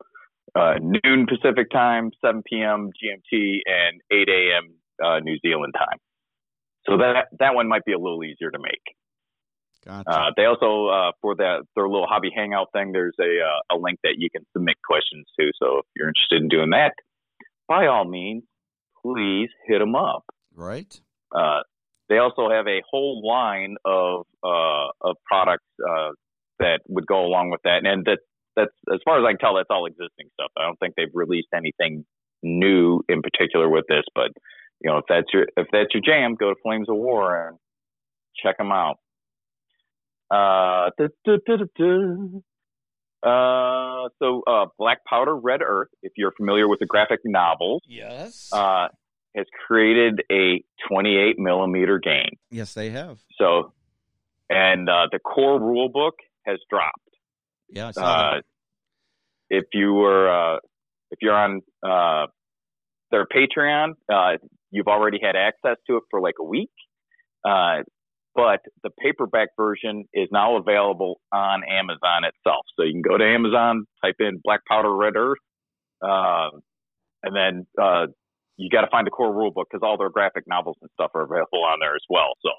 uh, noon Pacific time, 7 p.m. GMT, and 8 a.m. Uh, New Zealand time. So that that one might be a little easier to make. Gotcha. Uh, they also uh, for that their little hobby hangout thing. There's a uh, a link that you can submit questions to. So if you're interested in doing that, by all means, please hit them up. Right. Uh, they also have a whole line of uh, of products uh, that would go along with that, and that that's as far as I can tell, that's all existing stuff. I don't think they've released anything new in particular with this, but you know if that's your if that's your jam, go to Flames of War and check them out. Uh, uh, so uh, Black Powder Red Earth, if you're familiar with the graphic novels, yes, uh, has created a 28 millimeter game. Yes, they have. So, and uh, the core rule book has dropped. Yeah, uh, if you were uh, if you're on uh, their Patreon, uh, you've already had access to it for like a week. Uh, but the paperback version is now available on Amazon itself. So you can go to Amazon, type in Black Powder Red Earth, uh, and then uh, you got to find the core rulebook because all their graphic novels and stuff are available on there as well. So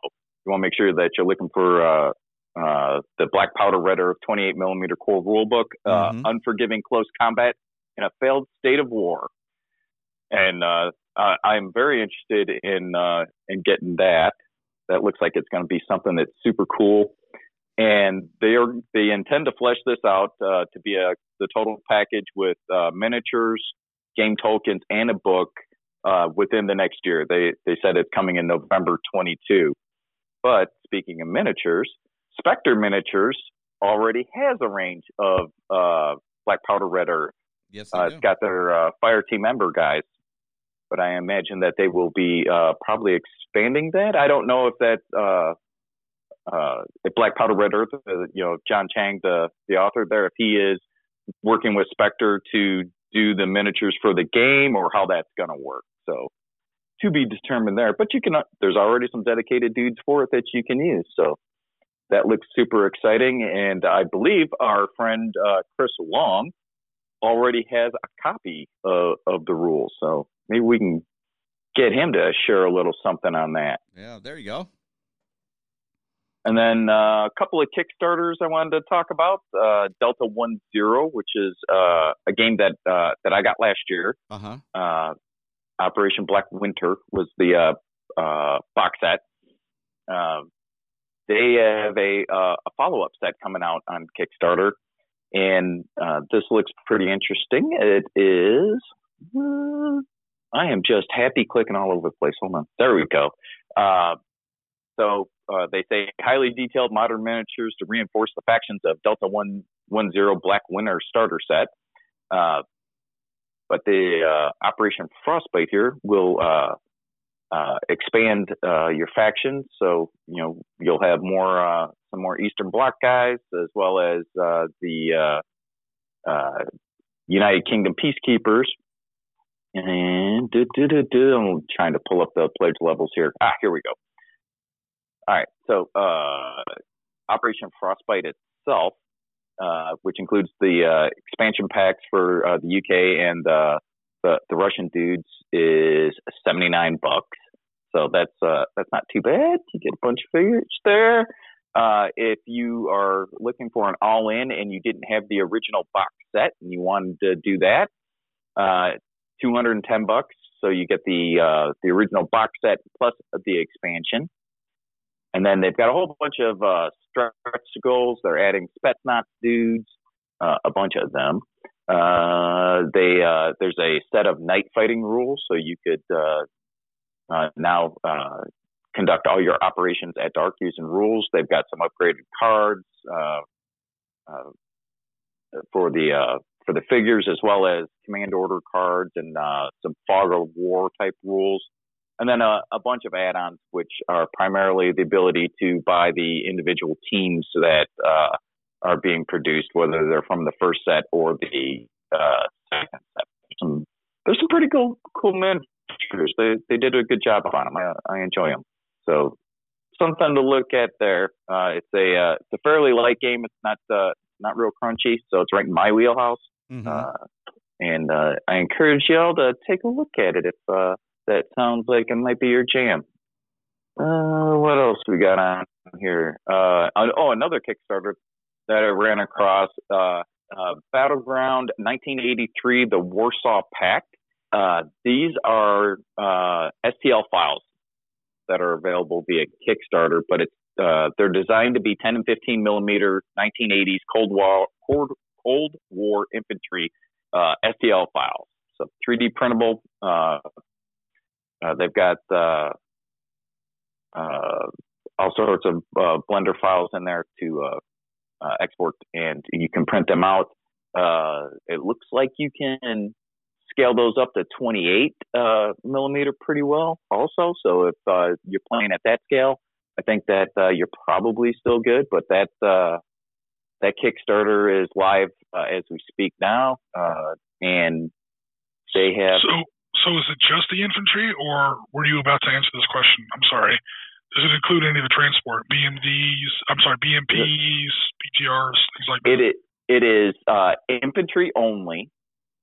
you want to make sure that you're looking for uh, uh, the Black Powder Red Earth 28 millimeter core rulebook, uh, mm-hmm. Unforgiving Close Combat in a Failed State of War, and uh, I'm very interested in uh, in getting that. That looks like it's going to be something that's super cool, and they are they intend to flesh this out uh, to be a the total package with uh, miniatures, game tokens, and a book uh, within the next year. They they said it's coming in November 22. But speaking of miniatures, Spectre Miniatures already has a range of uh, black powder red earth. Yes, uh, it's got their uh, fire team member guys, but I imagine that they will be uh, probably expanding that. I don't know if that uh, uh, if Black Powder Red Earth, uh, you know, Jon Chang, the the author there, if he is working with Spectre to do the miniatures for the game or how that's going to work. So to be determined there. But you can, there's already some dedicated dudes for it that you can use. So that looks super exciting. And I believe our friend uh, Chris Long already has a copy of, of the rules. So maybe we can get him to share a little something on that. Yeah, there you go. And then uh, a couple of Kickstarters I wanted to talk about. Uh, Delta One Zero, which is uh, a game that uh, that I got last year. Uh-huh. Uh, Operation Black Winter was the uh, box set. Um, they have a, a follow up set coming out on Kickstarter, and this looks pretty interesting. It is. I am just happy clicking all over the place. Hold on. There we go. so uh, they say highly detailed modern miniatures to reinforce the factions of Delta One One Zero Black Winter starter set. Uh, but the uh, Operation Frostbite here will uh, uh, expand uh, your faction, so you know you'll have more some more Eastern Bloc guys as well as the United Kingdom peacekeepers. And do, do, do, do. I'm trying to pull up the pledge levels here. Ah, here we go. All right. So, uh, Operation Frostbite itself, uh, which includes the uh, expansion packs for uh, the UK and uh, the, the Russian dudes, is 79 bucks. So that's uh, that's not too bad. You get a bunch of figures there. if you are looking for an all-in and you didn't have the original box set and you wanted to do that, uh, 210 bucks. So you get the uh, the original box set plus the expansion. And then they've got a whole bunch of uh. They're adding Spetsnaz dudes, uh, a bunch of them. Uh, they uh, there's a set of night fighting rules, so you could uh, uh, now uh, conduct all your operations at dark using rules. They've got some upgraded cards for the for the figures, as well as command order cards and uh, some fog of war type rules and then a, a bunch of add-ons, which are primarily the ability to buy the individual teams that uh, are being produced, whether they're from the first set or the uh, second set. There's some, there's some pretty cool, cool miniatures. They they did a good job on them. I, I enjoy them. So something to look at there. Uh, it's a uh, it's a fairly light game. It's not uh, not real crunchy, so it's right in my wheelhouse. Mm-hmm. Uh, and uh, I encourage y'all to take a look at it if uh, that sounds like it might be your jam. Uh, what else we got on here? Uh, oh, another Kickstarter that I ran across. Uh, Battleground 1983, the Warsaw Pact. These are STL files that are available via Kickstarter, but it's uh, they're designed to be 10 and 15 millimeter 1980s Cold War Cold, Cold War infantry uh, STL files. So 3D printable, uh, uh, they've got uh, uh, all sorts of uh, Blender files in there to export, and you can print them out. it looks like you can scale those up to 28 millimeter pretty well, also. So if you're playing at that scale, I think that you're probably still good. But that that Kickstarter is live as we speak now, and they have. So- so is it just the infantry, or were you about to answer this question? I'm sorry. does it include any of the transport? BMDs, I'm sorry, BMPs, BTRs, things like that? It, it is uh, infantry only.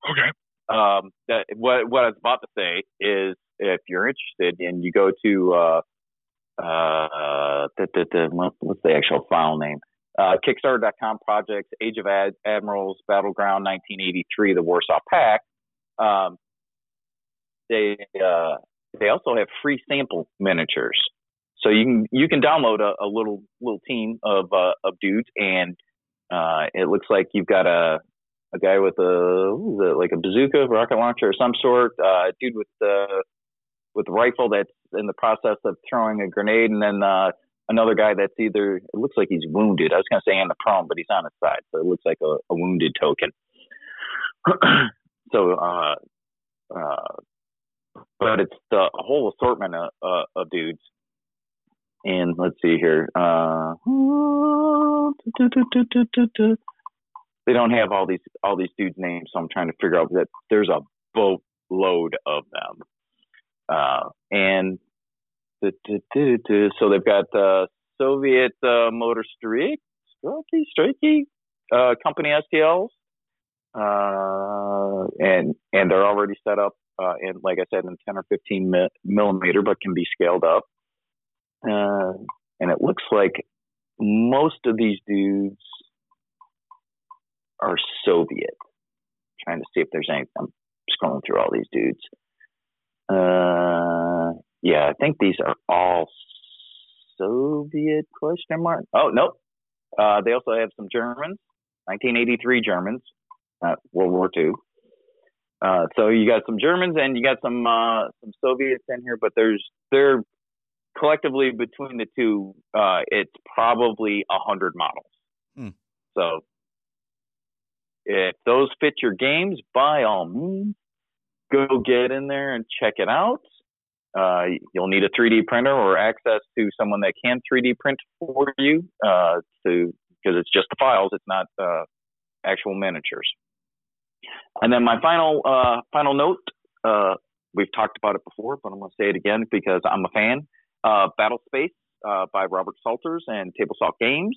Okay. Um, that, what, what I was about to say is if you're interested and you go to, uh, uh, the, the, the, what's the actual file name? Uh, Kickstarter.com projects, Age of Ad- Admirals, Battleground 1983, the Warsaw Pact. Um, they, uh, they also have free sample miniatures. So you can you can download a, a little little team of uh, of dudes, and uh, it looks like you've got a a guy with a like a bazooka, rocket launcher, of some sort. Uh, dude with the with a rifle that's in the process of throwing a grenade, and then uh, another guy that's either it looks like he's wounded. I was going to say on the prone, but he's on his side, so it looks like a, a wounded token. so, uh, uh, but it's the whole assortment of, uh, of dudes and let's see here. Uh, they don't have all these all these dudes' names, so I'm trying to figure out that there's a boatload of them. Uh, and so they've got uh, Soviet uh, Motor Strike, Strikey uh, company STLs, uh, and and they're already set up uh, in, like I said, in 10 or 15 millimeter, but can be scaled up. Uh, and it looks like most of these dudes are Soviet. I'm trying to see if there's any. I'm scrolling through all these dudes. Uh, yeah, I think these are all Soviet question mark. Oh nope. Uh, they also have some Germans, 1983 Germans, uh, World War II. Uh, so you got some Germans and you got some uh, some Soviets in here, but there's they're collectively between the two, uh, it's probably a hundred models. Hmm. So if those fit your games, by all means, go get in there and check it out. Uh, you'll need a 3D printer or access to someone that can 3D print for you uh, to because it's just the files, it's not uh, actual miniatures. And then my final uh, final note, uh, we've talked about it before, but I'm going to say it again because I'm a fan. Battle Space uh, by Robert Salters and Table Salt Games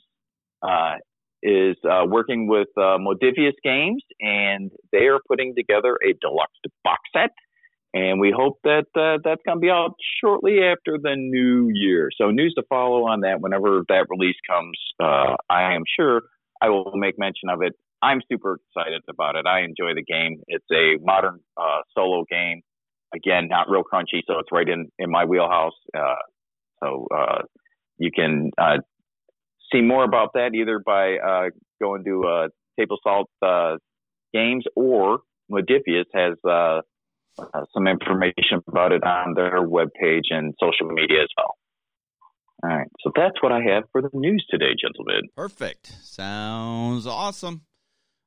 uh, is working with Modiphius Games, and they are putting together a deluxe box set. And we hope that uh, that's going to be out shortly after the new year. So news to follow on that whenever that release comes. I am sure I will make mention of it. I'm super excited about it. I enjoy the game. It's a modern solo game again, not real crunchy, so it's right in in my wheelhouse. Uh, so uh, you can uh, see more about that either by uh, going to uh, Table Salt uh, Games or Modiphius has uh, uh, some information about it on their webpage and social media as well. All right, so that's what I have for the news today, gentlemen. Perfect. Sounds awesome.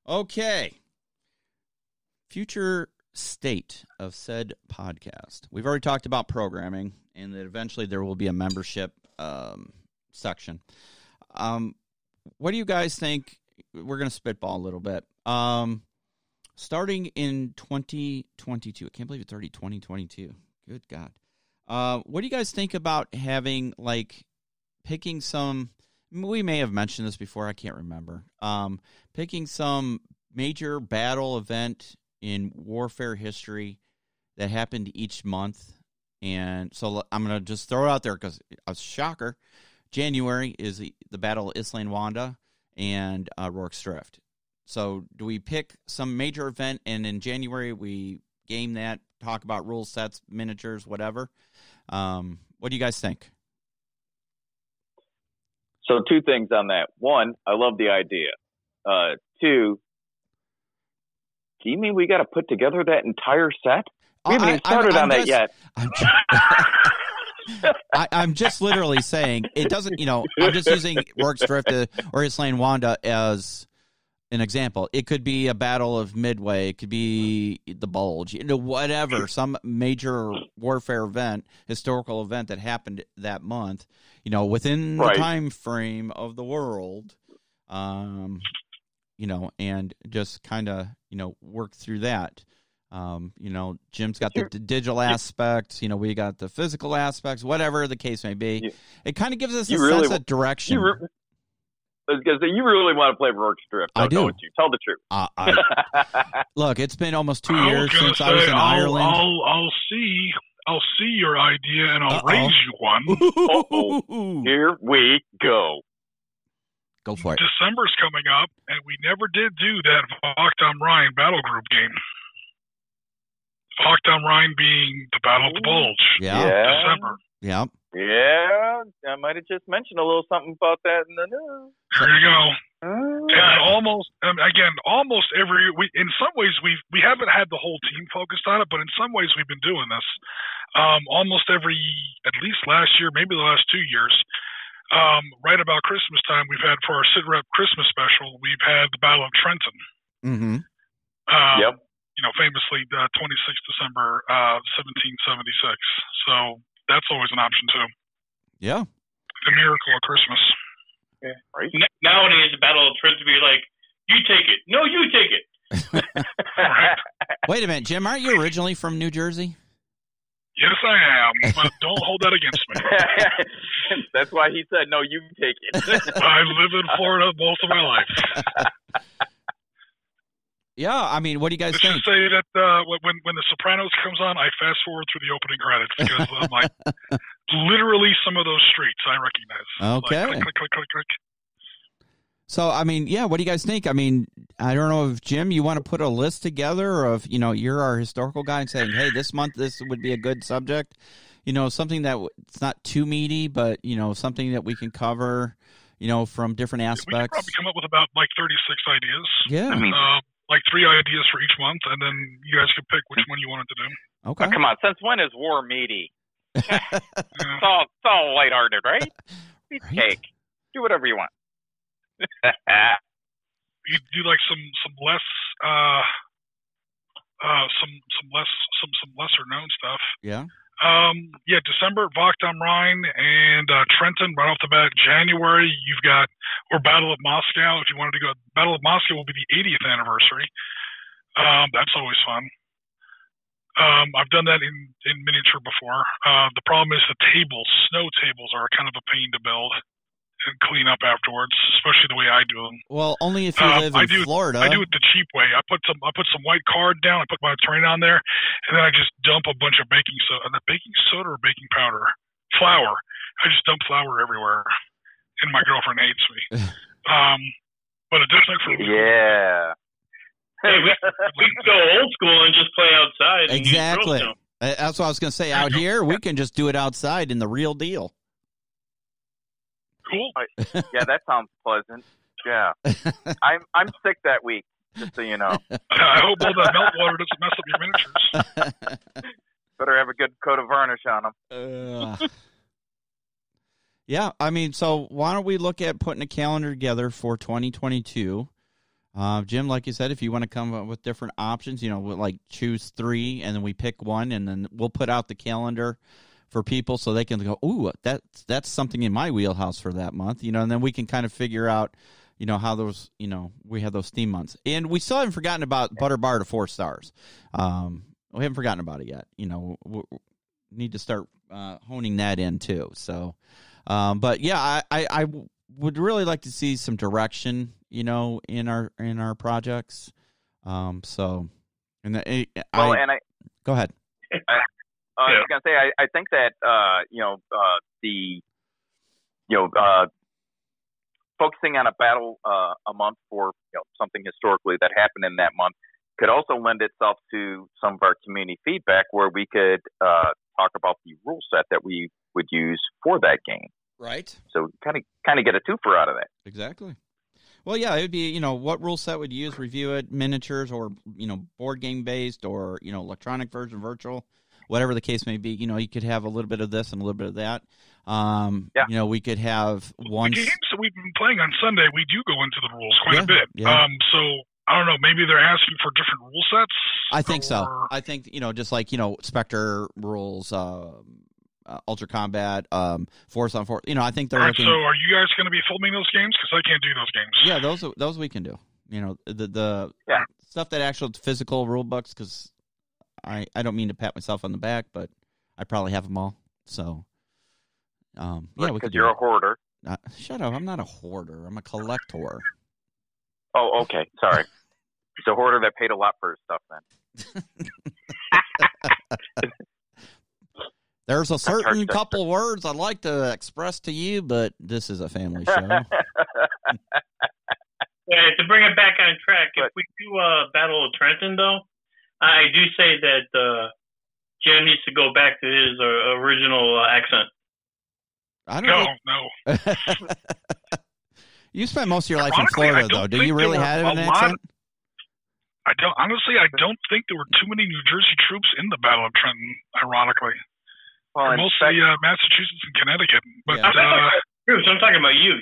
Okay. Future state of said podcast. We've already talked about programming and that eventually there will be a membership um, section. Um, what do you guys think? We're going to spitball a little bit. Um, starting in 2022, I can't believe it's already 2022. Good God. Uh, what do you guys think about having like picking some? We may have mentioned this before. I can't remember. Um, picking some major battle event in warfare history that happened each month. And so I'm going to just throw it out there because a shocker. January is the, the Battle of Isandlwana and uh, Rorke's Drift. So do we pick some major event and in January we game that, talk about rule sets, miniatures, whatever? Um, what do you guys think? So two things on that. One, I love the idea. Uh, two, do you mean we got to put together that entire set? We haven't I, even started I'm on just, that yet. I'm just, I, am just literally saying it doesn't. You know, I'm just using Rorke's Drift or Isandlwana as an example. It could be a battle of Midway. It could be the Bulge. You know, whatever. Some major warfare event, historical event that happened that month. You know, within right. the time frame of the world. Um, you know, and just kind of you know work through that. Um, you know, Jim's got the digital aspects. You know, we got the physical aspects. Whatever the case may be, you, it kind of gives us a really, sense of direction. You, re- because you really want to play Rorke's Drift. I do. Don't you? Tell the truth. Uh, I, look, it's been almost two years since say, I was in I'll, Ireland. I'll, I'll see. I'll see your idea and I'll Uh-oh. raise you one. Here we go. Go for it. December's coming up, and we never did do that Wacht am Rhein Battle Group game. Wacht am Rhein being the Battle of the Bulge. Yeah. yeah. December. Yeah. Yeah, I might have just mentioned a little something about that in the news. There you go. And almost um, again, almost every we in some ways we we haven't had the whole team focused on it, but in some ways we've been doing this. Um, almost every, at least last year, maybe the last two years, um, right about Christmas time, we've had for our Sitrep Christmas special, we've had the Battle of Trenton. Mm-hmm. Um, yep. You know, famously, uh, 26th December, uh, 1776. So that's always an option too. Yeah. The miracle of Christmas. Yeah. Right. Nowadays, the Battle of Trenton be like, you take it. No, you take it. Wait a minute, Jim. Aren't you originally from New Jersey? Yes, I am, but don't hold that against me. That's why he said, "No, you take it." I live in Florida most of my life. Yeah, I mean, what do you guys Let's think? just say that uh, when when The Sopranos comes on, I fast forward through the opening credits because I'm like, literally, some of those streets I recognize. Okay. Like, click, click, click, click, So, I mean, yeah, what do you guys think? I mean, I don't know if Jim, you want to put a list together of, you know, you're our historical guy and saying, hey, this month this would be a good subject. You know, something that it's not too meaty, but you know, something that we can cover. You know, from different aspects. We could probably come up with about like 36 ideas. Yeah. I mean, uh, like three ideas for each month, and then you guys could pick which one you wanted to do. Okay. Oh, come on, since when is war meaty? it's all it's all lighthearted, right? right. Cake. Do whatever you want. you do like some some less uh uh some some less some some lesser known stuff. Yeah. Um, yeah, December, Wacht am Rhein and uh, Trenton right off the bat. January, you've got or Battle of Moscow. If you wanted to go, Battle of Moscow will be the 80th anniversary. Um, that's always fun. Um, I've done that in in miniature before. Uh, the problem is the tables, snow tables, are kind of a pain to build and clean up afterwards, especially the way I do them. Well, only if you uh, live in I do, Florida. I do it the cheap way. I put some I put some white card down. I put my terrain on there, and then I just dump a bunch of baking soda. And the baking soda or baking powder, flour. I just dump flour everywhere, and my girlfriend hates me. um, but it does make for yeah. hey, we, we can go old school and just play outside. Exactly. That's what I was going to say. Out here, we can just do it outside in the real deal. Cool. yeah, that sounds pleasant. Yeah, I'm I'm sick that week. Just so you know. I hope all that meltwater doesn't mess up your miniatures. Better have a good coat of varnish on them. Uh, yeah, I mean, so why don't we look at putting a calendar together for 2022? Uh, Jim, like you said, if you want to come up with different options, you know, we'll like choose three, and then we pick one, and then we'll put out the calendar for people so they can go, ooh, that's that's something in my wheelhouse for that month, you know, and then we can kind of figure out, you know, how those, you know, we have those theme months, and we still haven't forgotten about Butter Bar to four stars. Um, we haven't forgotten about it yet. You know, we need to start uh, honing that in too. So, um, but yeah, I, I, I would really like to see some direction, you know, in our in our projects. Um, so, and the, I, well, and I go ahead. Uh, yeah. I was gonna say, I, I think that uh, you know uh, the you know uh, focusing on a battle uh, a month for you know something historically that happened in that month could also lend itself to some of our community feedback where we could uh, talk about the rule set that we would use for that game. Right. So kind of kind of get a twofer out of that. Exactly. Well, yeah, it would be you know what rule set would you use, review it, miniatures or you know board game based or you know electronic version, virtual whatever the case may be. You know, you could have a little bit of this and a little bit of that. Um, yeah. You know, we could have one. The games that we've been playing on Sunday, we do go into the rules quite yeah, a bit. Yeah. Um, so I don't know. Maybe they're asking for different rule sets. I think or... so. I think you know, just like you know, Spectre rules. Uh, uh, Ultra Combat, um, Force on Force. You know, I think they're. All right, looking... So, are you guys going to be filming those games? Because I can't do those games. Yeah, those those we can do. You know, the the yeah. stuff that actual physical rule books because I I don't mean to pat myself on the back, but I probably have them all. So, um, yeah, because you're a hoarder. Uh, shut up! I'm not a hoarder. I'm a collector. Oh, okay. Sorry. He's a hoarder that paid a lot for his stuff. Then. There's a certain couple words I'd like to express to you, but this is a family show. yeah, to bring it back on track, if we do uh, Battle of Trenton, though, I do say that uh, Jim needs to go back to his uh, original uh, accent. I don't no, know. no. you spent most of your life in Florida, though. Do you really have an accent? Of, I don't. Honestly, I don't think there were too many New Jersey troops in the Battle of Trenton. Ironically, well, mostly fact, uh, Massachusetts and Connecticut. But yeah. uh. I'm talking about you.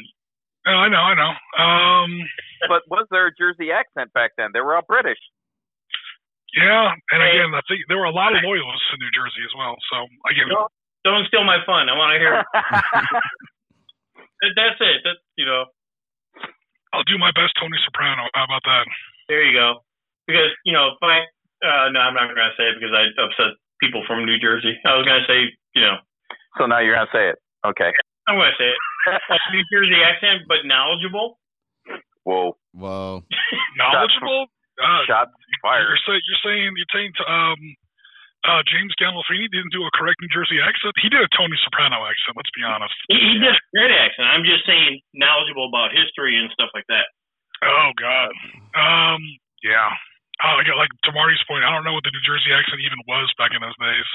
Oh, I know, I know. Um, but was there a Jersey accent back then? They were all British. Yeah, and again, I think there were a lot of loyalists in New Jersey as well. So I get don't, don't steal my fun. I want to hear. That's it. That's you know. I'll do my best, Tony Soprano. How about that? There you go. Because you know, my uh, no, I'm not going to say it because I upset people from New Jersey. I was going to say, you know. So now you're going to say it. Okay. I'm going to say it. New Jersey accent, but knowledgeable. Whoa. Whoa. knowledgeable. Uh, Shots fired. You're, say, you're saying you're saying to, um, uh, James Gandolfini didn't do a correct New Jersey accent. He did a Tony Soprano accent. Let's be honest. He, he did a great accent. I'm just saying knowledgeable about history and stuff like that. Oh God. Um. Yeah. Oh, like to Marty's point, I don't know what the New Jersey accent even was back in those days.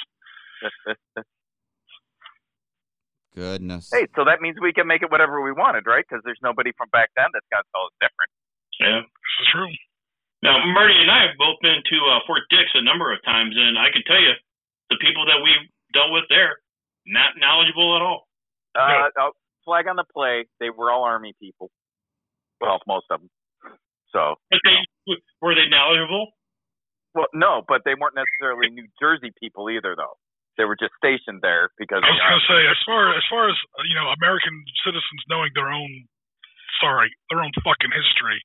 Goodness. Hey, so that means we can make it whatever we wanted, right? Because there's nobody from back then that's going to tell us different. Yeah, this is true. Now, Marty and I have both been to uh, Fort Dix a number of times, and I can tell you, the people that we dealt with there, not knowledgeable at all. Uh, no. flag on the play, they were all Army people. Well, most of them. So. But they were they knowledgeable? Well, no, but they weren't necessarily New Jersey people either, though. They were just stationed there because. I was going to say, as far as far as you know, American citizens knowing their own sorry, their own fucking history.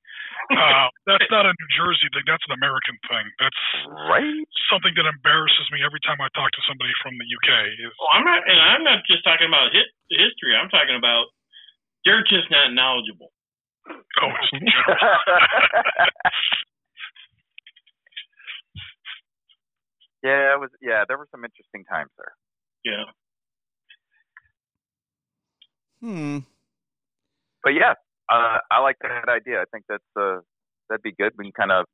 Uh, that's not a New Jersey thing. That's an American thing. That's right. Something that embarrasses me every time I talk to somebody from the UK. Is, well, I'm not, and I'm not just talking about hit, history. I'm talking about they're just not knowledgeable. Oh, yeah, it was. Yeah, there were some interesting times there. Yeah. Hmm. But yeah, uh, I like that idea. I think that's uh, that'd be good. We can kind of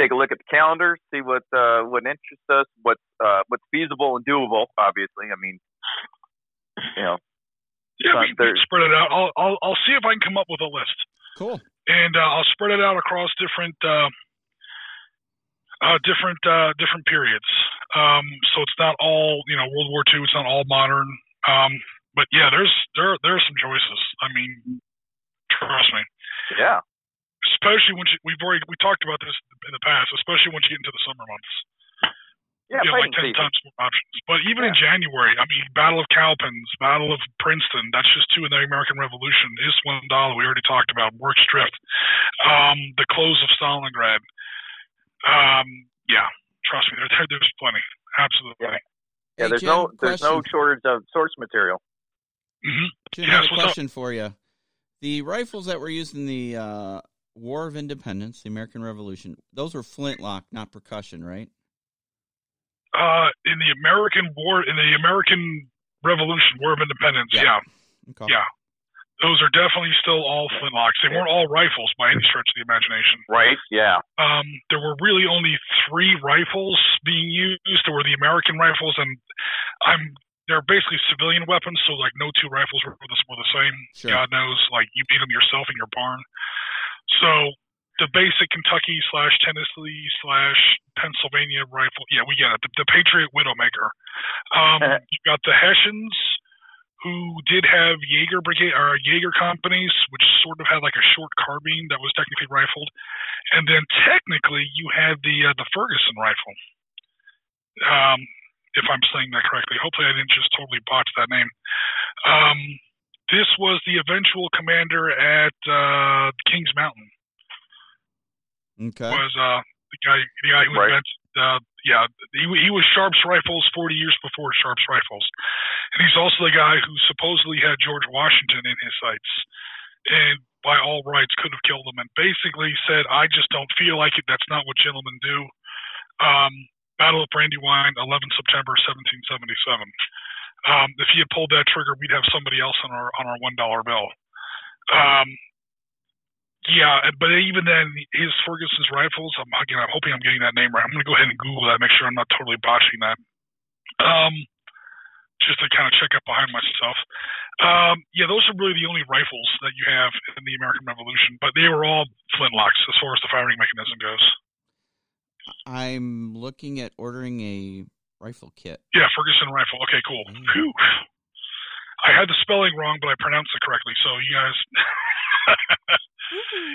take a look at the calendar, see what uh, what interests us, what's uh, what's feasible and doable. Obviously, I mean, you know. Yeah, we, we spread it out. I'll, I'll I'll see if I can come up with a list. Cool. And uh, I'll spread it out across different uh, uh, different uh, different periods. Um, so it's not all you know World War II. It's not all modern. Um, but yeah, there's there there are some choices. I mean, Trust me. Yeah. Especially when you, we've already we talked about this in the past. Especially once you get into the summer months. Yeah, you have like ten season. times more options. But even yeah. in January, I mean, Battle of Cowpens, Battle of Princeton. That's just two in the American Revolution. Is one dollar. We already talked about Rorke's Drift. Um, the close of Stalingrad. Um, yeah, trust me, there, there, there's plenty. Absolutely. Yeah, yeah there's Jim, no there's question. no shortage of source material. Mm-hmm. Jim, yes, I have a question up? for you. The rifles that were used in the uh, War of Independence, the American Revolution, those were flintlock, not percussion, right? Uh, in the American War, in the American Revolution, War of Independence, yeah, yeah. Okay. yeah. Those are definitely still all flintlocks. They weren't all rifles by any stretch of the imagination. Right. Yeah. Um, there were really only three rifles being used. There were the American rifles, and I'm they're basically civilian weapons, so like no two rifles were the, were the same. Sure. God knows, like you beat them yourself in your barn. So the basic Kentucky slash Tennessee slash Pennsylvania rifle, yeah, we get it. The, the Patriot Widowmaker. Um, you got the Hessians, who did have Jaeger brigade or Jaeger companies, which sort of had like a short carbine that was technically rifled, and then technically you had the uh, the Ferguson rifle. Um, if I'm saying that correctly. Hopefully, I didn't just totally botch that name. Um, this was the eventual commander at uh, Kings Mountain. Okay. Was uh, the guy the guy who right. invented uh, yeah, he he was Sharps Rifles 40 years before Sharps Rifles, and he's also the guy who supposedly had George Washington in his sights, and by all rights could have killed him, and basically said, "I just don't feel like it. That's not what gentlemen do." Um, Battle of Brandywine, 11 September 1777. Um, if he had pulled that trigger, we'd have somebody else on our on our one dollar bill. Um, yeah, but even then, his Ferguson's rifles. I'm again, I'm hoping I'm getting that name right. I'm going to go ahead and Google that, make sure I'm not totally botching that. Um, just to kind of check up behind myself. Um, yeah, those are really the only rifles that you have in the American Revolution, but they were all flintlocks as far as the firing mechanism goes. I'm looking at ordering a rifle kit. Yeah, Ferguson rifle. Okay, cool. Mm. I had the spelling wrong, but I pronounced it correctly. So you guys.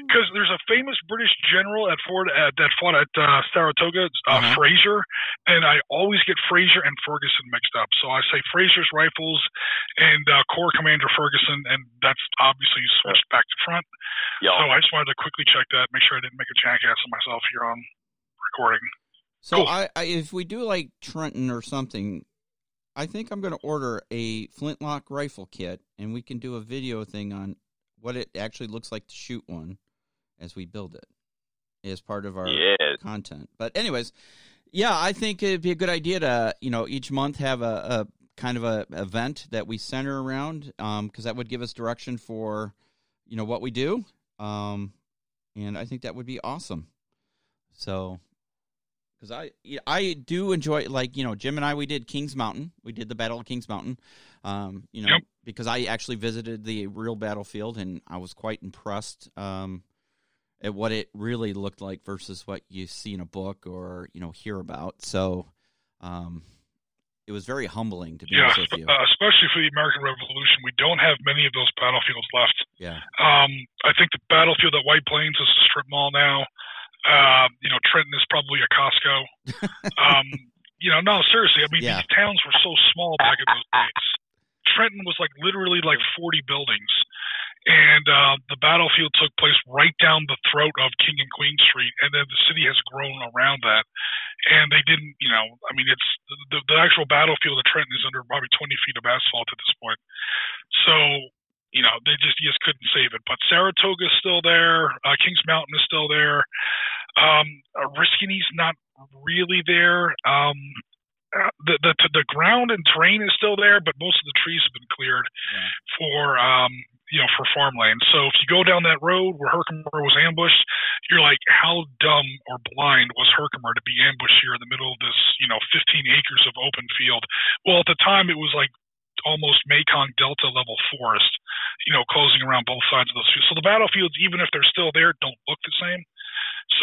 because there's a famous British general at Fort at, that fought at uh, Saratoga, uh, uh-huh. Fraser, and I always get Fraser and Ferguson mixed up. So I say Fraser's rifles and uh, Corps Commander Ferguson, and that's obviously switched back to front. Yep. So I just wanted to quickly check that, make sure I didn't make a jackass of myself here on recording. So cool. I, I, if we do like Trenton or something, I think I'm going to order a flintlock rifle kit, and we can do a video thing on what it actually looks like to shoot one as we build it as part of our yes. content. But anyways, yeah, I think it'd be a good idea to you know each month have a, a kind of a event that we center around because um, that would give us direction for you know what we do, um, and I think that would be awesome. So. Because I I do enjoy like you know Jim and I we did Kings Mountain we did the Battle of Kings Mountain, um, you know yep. because I actually visited the real battlefield and I was quite impressed um, at what it really looked like versus what you see in a book or you know hear about. So um, it was very humbling to be yeah, honest with you. Uh, especially for the American Revolution, we don't have many of those battlefields left. Yeah. Um, I think the battlefield at White Plains is a strip mall now. Uh, you know, Trenton is probably a Costco. um, you know, no, seriously. I mean, yeah. these towns were so small back in those days. Trenton was like literally like 40 buildings and uh, the battlefield took place right down the throat of King and Queen Street, and then the city has grown around that. And they didn't, you know, I mean, it's the, the actual battlefield of Trenton is under probably 20 feet of asphalt at this point. So, you know, they just just couldn't save it. But Saratoga is still there. Uh, Kings Mountain is still there. Um, uh, not really there. Um, uh, the, the the ground and terrain is still there, but most of the trees have been cleared yeah. for um, you know, for farmland. So if you go down that road where Herkimer was ambushed, you're like, how dumb or blind was Herkimer to be ambushed here in the middle of this, you know, 15 acres of open field? Well, at the time, it was like almost Mekong Delta level forest, you know, closing around both sides of those fields. So the battlefields, even if they're still there, don't look the same.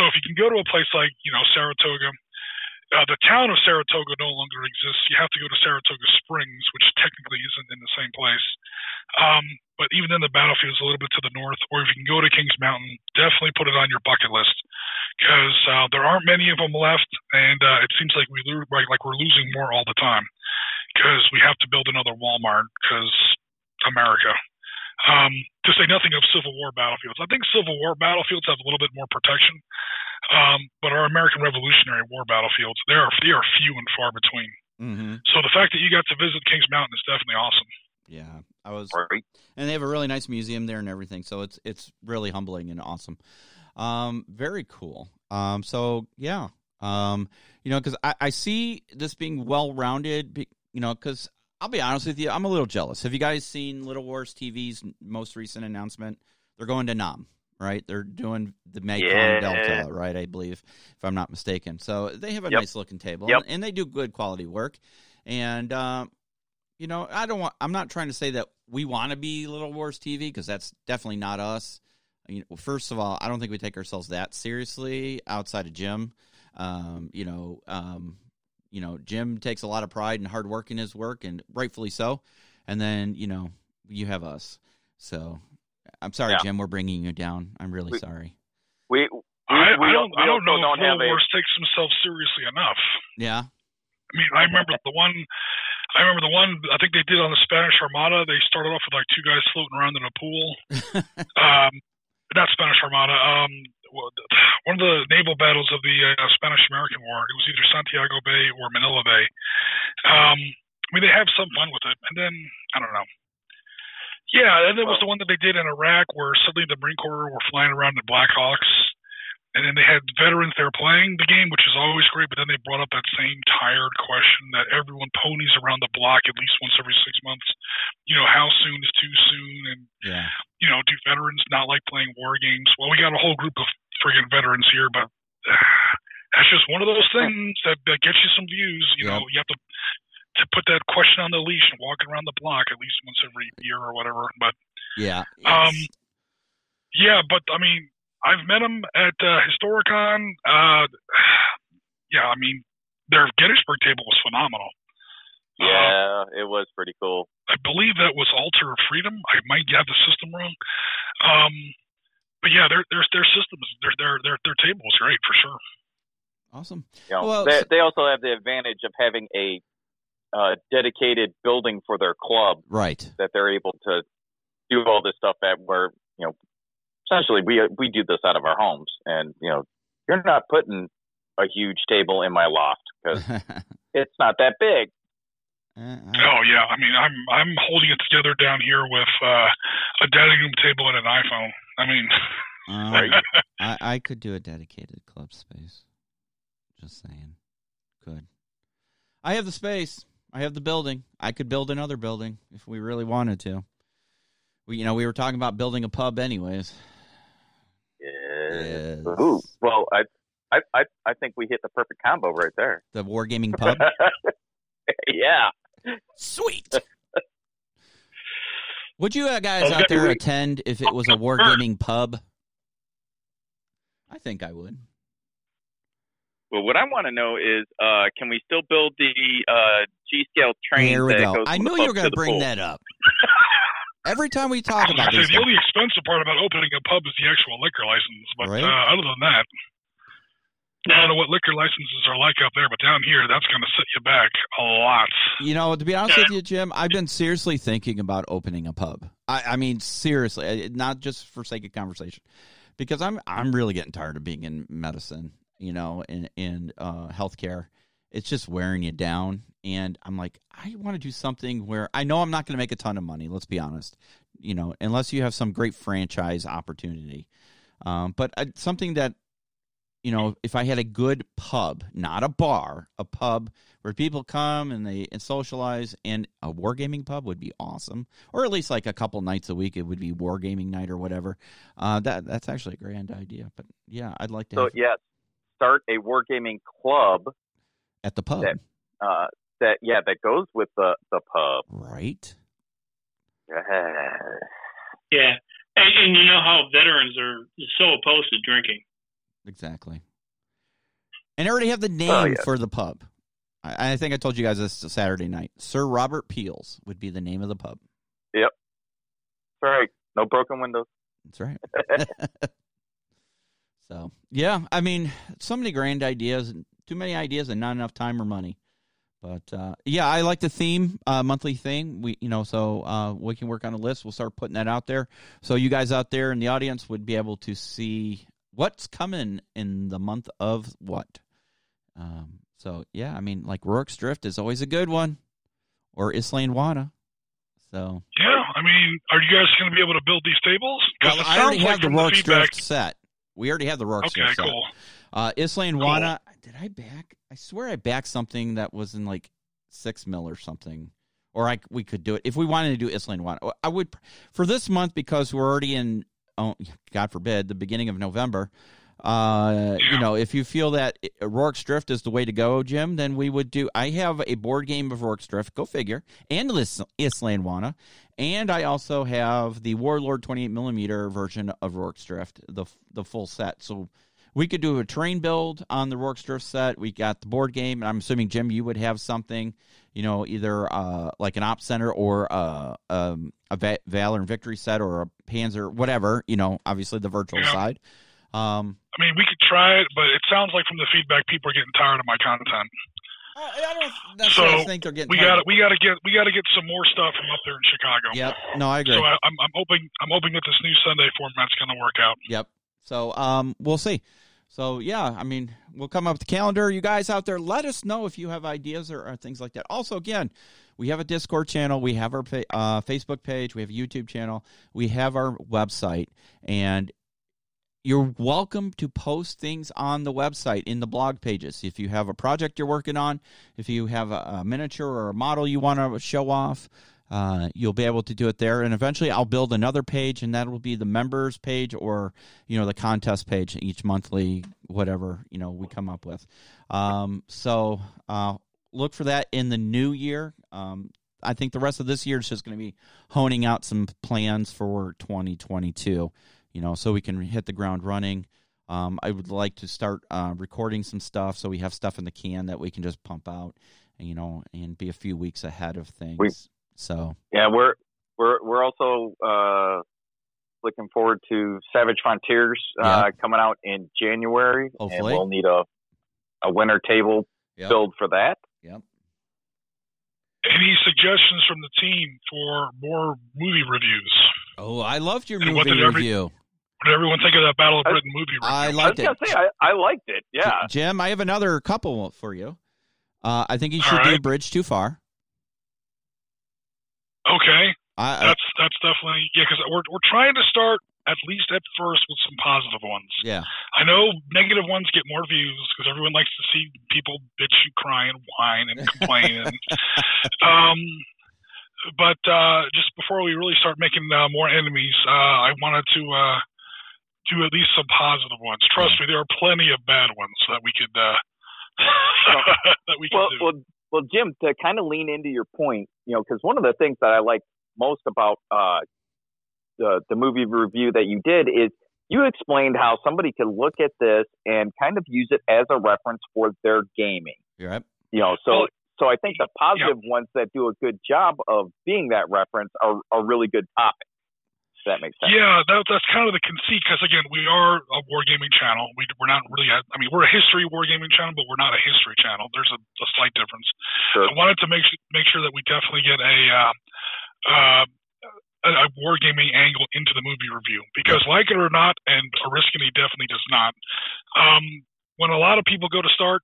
So if you can go to a place like, you know, Saratoga, uh, the town of Saratoga no longer exists. You have to go to Saratoga Springs, which technically isn't in the same place. Um, but even then, the battlefield is a little bit to the north. Or if you can go to Kings Mountain, definitely put it on your bucket list because uh, there aren't many of them left, and uh, it seems like we lo- like, like we're losing more all the time because we have to build another Walmart because America. Um, to say nothing of Civil War battlefields. I think Civil War battlefields have a little bit more protection, um, but our American Revolutionary War battlefields, they are they are few and far between. Mm-hmm. So the fact that you got to visit Kings Mountain is definitely awesome. Yeah, I was, right. and they have a really nice museum there and everything. So it's it's really humbling and awesome. Um, very cool. Um, so yeah, um, you know, because I, I see this being well rounded. You know, because I'll be honest with you, I'm a little jealous. Have you guys seen Little Wars TV's most recent announcement? They're going to Nam, right? They're doing the Mekong yeah. Delta, right? I believe, if I'm not mistaken. So they have a yep. nice looking table, yep. and, they do good quality work. And uh, you know, I don't want. I'm not trying to say that we want to be Little Wars TV because that's definitely not us. You know, first of all, I don't think we take ourselves that seriously outside of Jim. Um, you know, um, you know, Jim takes a lot of pride and hard work in his work, and rightfully so. And then, you know, you have us. So, I'm sorry, yeah. Jim. We're bringing you down. I'm really we, sorry. We, we, I, we I don't, I don't know don't if Little Wars takes himself seriously enough. Yeah. I mean, I remember the one I remember the one I think they did on the Spanish Armada. They started off with like two guys floating around in a pool. um, not Spanish Armada. Um, one of the naval battles of the uh, Spanish American War. It was either Santiago Bay or Manila Bay. Um, I mean, they have some fun with it, and then I don't know. Yeah, and it was the one that they did in Iraq, where suddenly the Marine Corps were flying around the Blackhawks, and then they had veterans there playing the game, which is always great. But then they brought up that same tired question that everyone ponies around the block at least once every six months. You know, how soon is too soon? And yeah. you know, do veterans not like playing war games? Well, we got a whole group of friggin' veterans here, but uh, that's just one of those things that, that gets you some views. You yep. know, you have to to put that question on the leash and walk around the block at least once every year or whatever. But yeah, um, yeah, but I mean, I've met them at uh, Historicon. Uh, yeah, I mean, their Gettysburg table was phenomenal. Uh, yeah, uh, it was pretty cool. I believe that was Altar of Freedom. I might have the system wrong. Um, but yeah, their their their systems, their their their their table was great for sure. Awesome. You know, well, they, they also have the advantage of having a uh, dedicated building for their club, right? That they're able to do all this stuff at where you know essentially we we do this out of our homes, and you know, you're not putting a huge table in my loft because it's not that big. Uh, oh yeah, I mean, I'm I'm holding it together down here with uh, a dining room table and an iPhone. I mean, um, I I could do a dedicated club space. Just saying, could. I have the space. I have the building. I could build another building if we really wanted to. We, you know, we were talking about building a pub, anyways. Yes. Ooh, well, I, I, I, I think we hit the perfect combo right there. The wargaming pub. yeah. Sweet. Would you uh, guys out there attend if it was a wargaming pub? I think I would. Well, what I want to know is, uh, can we still build the uh, G scale train? There we go. I knew you were going to bring pool? that up. Every time we talk about this, the only expensive part about opening a pub is the actual liquor license. But right? uh, other than that, I don't know what liquor licenses are like up there, but down here, that's going to set you back a lot. You know, to be honest with you, Jim, I've been seriously thinking about opening a pub. I, I mean, seriously, not just for sake of conversation, because I'm I'm really getting tired of being in medicine, you know, in in uh, healthcare. It's just wearing you down, and I'm like, I want to do something where I know I'm not going to make a ton of money. Let's be honest, you know, unless you have some great franchise opportunity. Um, but uh, something that, you know, if I had a good pub, not a bar, a pub where people come and they and socialize, and a wargaming pub would be awesome, or at least like a couple nights a week, it would be wargaming night or whatever. Uh, that that's actually a grand idea. But yeah, I'd like to. So have, yeah, start a wargaming club at the pub. That, uh, that yeah that goes with the the pub. Right. Yeah. Yeah, and, and you know how veterans are so opposed to drinking. Exactly. And I already have the name oh, yeah. for the pub. I, I, think I told you guys this Saturday night. Sir Robert Peel's would be the name of the pub. Yep. That's right. No broken windows. That's right. so yeah, I mean, so many grand ideas, too many ideas, and not enough time or money. But uh, yeah, I like the theme, uh, monthly thing. We, you know, so uh, we can work on a list. We'll start putting that out there, so you guys out there in the audience would be able to see what's coming in the month of what. Um, so yeah, I mean, like Rorke's Drift is always a good one, or Isandlwana. So yeah, I mean, are you guys going to be able to build these tables? Well, I already have like the Rorke's Drift set. We already have the Rorke's okay, Drift cool. set. Uh, Isandlwana, did I back? I swear I backed something that was in like six mil or something, or I we could do it if we wanted to do Isandlwana. I would for this month because we're already in. Oh, God forbid, the beginning of November. Uh, you know, if you feel that Rorke's Drift is the way to go, Jim, then we would do. I have a board game of Rorke's Drift, go figure, and Isandlwana, and I also have the Warlord 28 millimeter version of Rorke's Drift, the the full set. So we could do a train build on the Rorke's Drift set. We got the board game, and I'm assuming Jim, you would have something, you know, either uh, like an op center or uh, um, a Va- Valor and Victory set or a Panzer, whatever. You know, obviously the virtual yeah. side. Um, I mean, we could try it, but it sounds like from the feedback, people are getting tired of my content. I don't so think they're getting. Tired. We got we got to get we got to get some more stuff from up there in Chicago. Yep. No, I agree. So I, am I'm, I'm hoping I'm hoping that this new Sunday format's going to work out. Yep. So um, we'll see. So yeah, I mean, we'll come up with the calendar. You guys out there, let us know if you have ideas or, or things like that. Also, again, we have a Discord channel, we have our uh, Facebook page, we have a YouTube channel, we have our website, and you're welcome to post things on the website in the blog pages. If you have a project you're working on, if you have a, a miniature or a model you want to show off, uh, you'll be able to do it there. And eventually, I'll build another page, and that will be the members page or you know the contest page each monthly, whatever you know we come up with. Um, so uh, look for that in the new year. Um, I think the rest of this year is just going to be honing out some plans for 2022. You know, so we can hit the ground running. Um, I would like to start uh, recording some stuff so we have stuff in the can that we can just pump out, you know, and be a few weeks ahead of things. We, so yeah, we're we're we're also uh, looking forward to Savage Frontiers uh, yep. coming out in January, Hopefully. and we'll need a a winner table yep. build for that. Yep. Any suggestions from the team for more movie reviews? Oh, I loved your and movie every, review. What did everyone think of that Battle of Britain movie review? I liked I it. Say, I, I, liked it. Yeah, Jim, I have another couple for you. Uh, I think you should right. do Bridge Too Far. Okay, I, that's that's definitely yeah. Because we're we're trying to start at least at first with some positive ones. Yeah, I know negative ones get more views because everyone likes to see people bitch and cry and whine and complain. and, um, but uh, just before we really start making uh, more enemies, uh, I wanted to uh, do at least some positive ones. Trust me, there are plenty of bad ones that we could uh, that we could well, do. Well, well, Jim, to kind of lean into your point, you know, because one of the things that I like most about uh, the the movie review that you did is you explained how somebody could look at this and kind of use it as a reference for their gaming. Right. You know, so so I think the positive yeah. ones that do a good job of being that reference are are really good topics that makes sense. Yeah, that, that's kind of the conceit because again, we are a wargaming channel. We, we're not really. A, I mean, we're a history wargaming channel, but we're not a history channel. There's a, a slight difference. Sure. I wanted to make make sure that we definitely get a. Uh, uh, a wargaming angle into the movie review because, like it or not, and Oriskany definitely does not. Um, when a lot of people go to start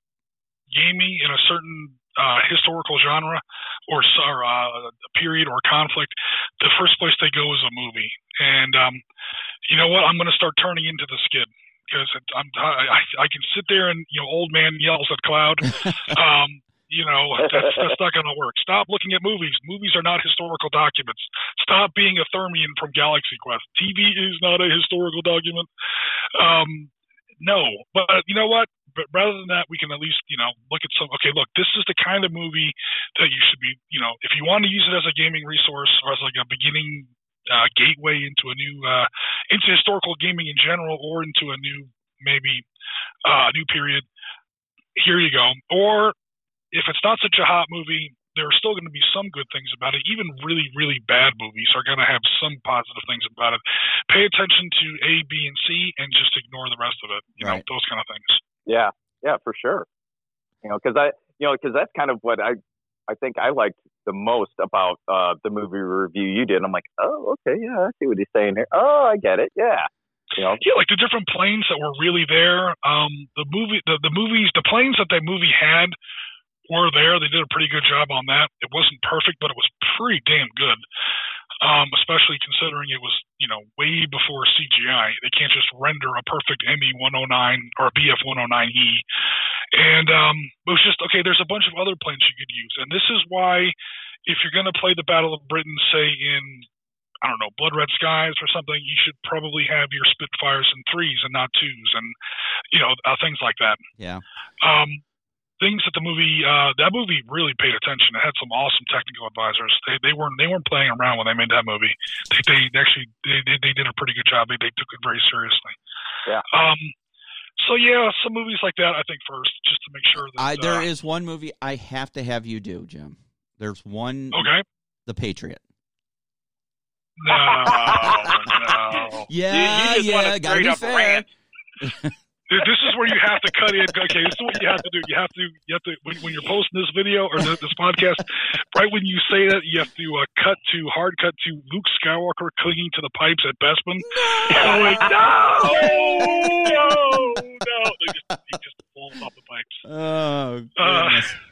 gaming in a certain uh, historical genre or, or uh, period or conflict, the first place they go is a movie. And um, you know what? I'm going to start turning into the skid because I'm I, I can sit there and you know old man yells at cloud. um, you know that's, that's not going to work. Stop looking at movies. Movies are not historical documents. Stop being a Thermian from Galaxy Quest. TV is not a historical document. Um, no, but you know what? But rather than that, we can at least you know look at some. Okay, look, this is the kind of movie that you should be. You know, if you want to use it as a gaming resource or as like a beginning uh, gateway into a new uh, into historical gaming in general, or into a new maybe uh, new period, here you go. Or if it's not such a hot movie, there are still going to be some good things about it. Even really, really bad movies are going to have some positive things about it. Pay attention to A, B, and C, and just ignore the rest of it. You right. know, those kind of things. Yeah, yeah, for sure. You know, because I, you know, because that's kind of what I, I think I liked the most about uh, the movie review you did. I'm like, oh, okay, yeah, I see what he's saying here. Oh, I get it. Yeah. You know? Yeah, like the different planes that were really there. Um, the movie, the, the movies, the planes that that movie had were there. They did a pretty good job on that. It wasn't perfect, but it was pretty damn good. Um, especially considering it was, you know, way before CGI. They can't just render a perfect ME 109 or a BF 109E. And um, it was just okay. There's a bunch of other planes you could use, and this is why, if you're going to play the Battle of Britain, say in I don't know, blood red skies or something, you should probably have your Spitfires in threes and not twos, and you know uh, things like that. Yeah. Um, things that the movie uh, that movie really paid attention. It had some awesome technical advisors. They they weren't they weren't playing around when they made that movie. They, they actually they, they did a pretty good job. They they took it very seriously. Yeah. Um. So yeah, some movies like that I think first, just to make sure that I, there uh, is one movie I have to have you do, Jim. There's one. Okay. The Patriot. No, no. Yeah, you, you yeah, gotta be fair. this is where you have to cut in. Okay, this is what you have to do. You have to, you have to when, when you're posting this video or this, this podcast, right when you say that, you have to uh, cut to hard cut to Luke Skywalker clinging to the pipes at Bespin. No, going, no, no, no. They just, he just falls off the pipes. Oh, uh,